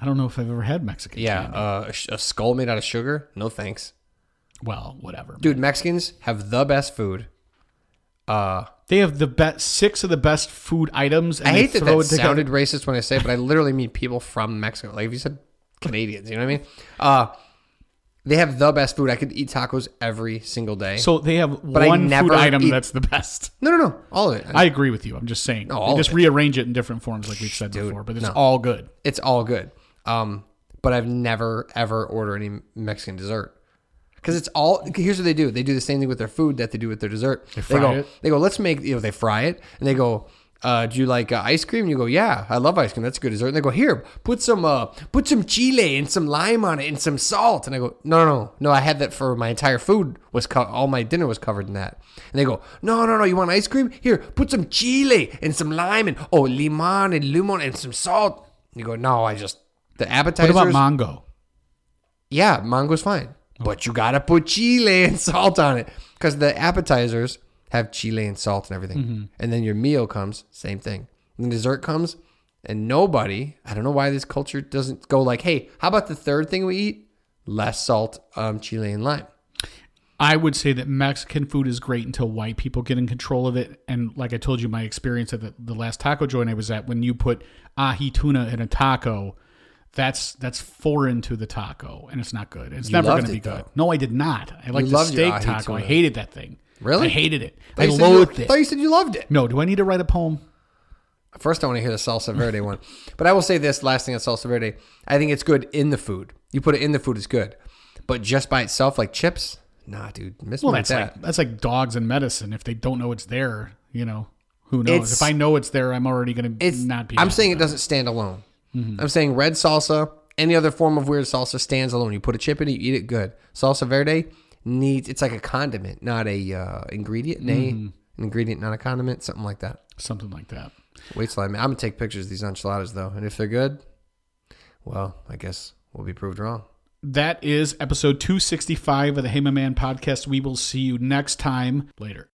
Speaker 1: I don't know if I've ever had Mexican.
Speaker 2: Yeah,
Speaker 1: candy.
Speaker 2: uh, a, sh- a skull made out of sugar. No thanks,
Speaker 1: Well, whatever.
Speaker 2: dude. Mexicans have the best food. Uh,
Speaker 1: They have the best six of the best food items. And
Speaker 2: I
Speaker 1: they
Speaker 2: hate that
Speaker 1: throw
Speaker 2: that
Speaker 1: it together.
Speaker 2: sounded racist when I say, it, but I literally mean people from Mexico. Like if you said Canadians, you know what I mean? Uh, they have the best food. I could eat tacos every single day.
Speaker 1: So they have
Speaker 2: I
Speaker 1: one
Speaker 2: never
Speaker 1: food item
Speaker 2: eat-
Speaker 1: that's the best.
Speaker 2: no, no, no, all of it.
Speaker 1: I agree with you. I'm just saying.
Speaker 2: all
Speaker 1: they just
Speaker 2: of it.
Speaker 1: rearrange it in different forms, like we've said before. But it's
Speaker 2: no.
Speaker 1: all good.
Speaker 2: it's all good. Um, but I've never ever ordered any Mexican dessert because it's all. Here's what they do: they do the same thing with their food that they do with their dessert. They,
Speaker 1: fry
Speaker 2: go,
Speaker 1: it?
Speaker 2: they go, let's make you know they fry it and they go. Uh, do you like uh, ice cream? And you go, yeah, I love ice cream. That's a good dessert. And they go, here, put some, uh, put some chile and some lime on it and some salt. And I go, no, no, no, no. I had that for my entire food was co- all my dinner was covered in that. And they go, no, no, no. You want ice cream? Here, put some chile and some lime and oh, limon and limon and some salt. And you go, no, I just the appetizers.
Speaker 1: What about mango?
Speaker 2: Yeah, mango's fine, but you gotta put chile and salt on it because the appetizers have chile and salt and everything,
Speaker 1: Mm-hmm.
Speaker 2: and then your meal comes, same thing. And the dessert comes, and nobody, I don't know why this culture doesn't go like, hey, how about the third thing we eat? Less salt, um, chile and lime.
Speaker 1: I would say that Mexican food is great until white people get in control of it. And like I told you, my experience at the, the last taco joint I was at, when you put ahi tuna in a taco, that's that's foreign to the taco, and it's not good. It's never going to be
Speaker 2: it,
Speaker 1: good. No, I did not. I like the steak taco. I hated that thing.
Speaker 2: Really?
Speaker 1: I hated it. I
Speaker 2: you said you-
Speaker 1: loathed it.
Speaker 2: I thought you said you loved it.
Speaker 1: No, do I need to write a poem?
Speaker 2: First, I want to hear the salsa verde one. But I will say this last thing on salsa verde. I think it's good in the food. You put it in the food, it's good. But just by itself, like chips, nah, dude. Miss
Speaker 1: Well, that's
Speaker 2: with
Speaker 1: like that's like dogs and medicine. If they don't know it's there, you know, who knows?
Speaker 2: It's-
Speaker 1: if I know it's there, I'm already going to
Speaker 2: it's
Speaker 1: not be.
Speaker 2: I'm saying it doesn't stand alone. Mm-hmm. I'm saying red salsa, any other form of weird salsa stands alone. You put a chip in it, you eat it good. Salsa verde needs it's like a condiment, not a uh, ingredient. Nay, an ingredient, not a condiment, something like that.
Speaker 1: something like that.
Speaker 2: Wait till I I'm gonna take pictures of these enchiladas though, and if they're good, well, I guess we'll be proved wrong.
Speaker 1: That is episode 265 of the Hey My Man podcast. We will see you next time. Later.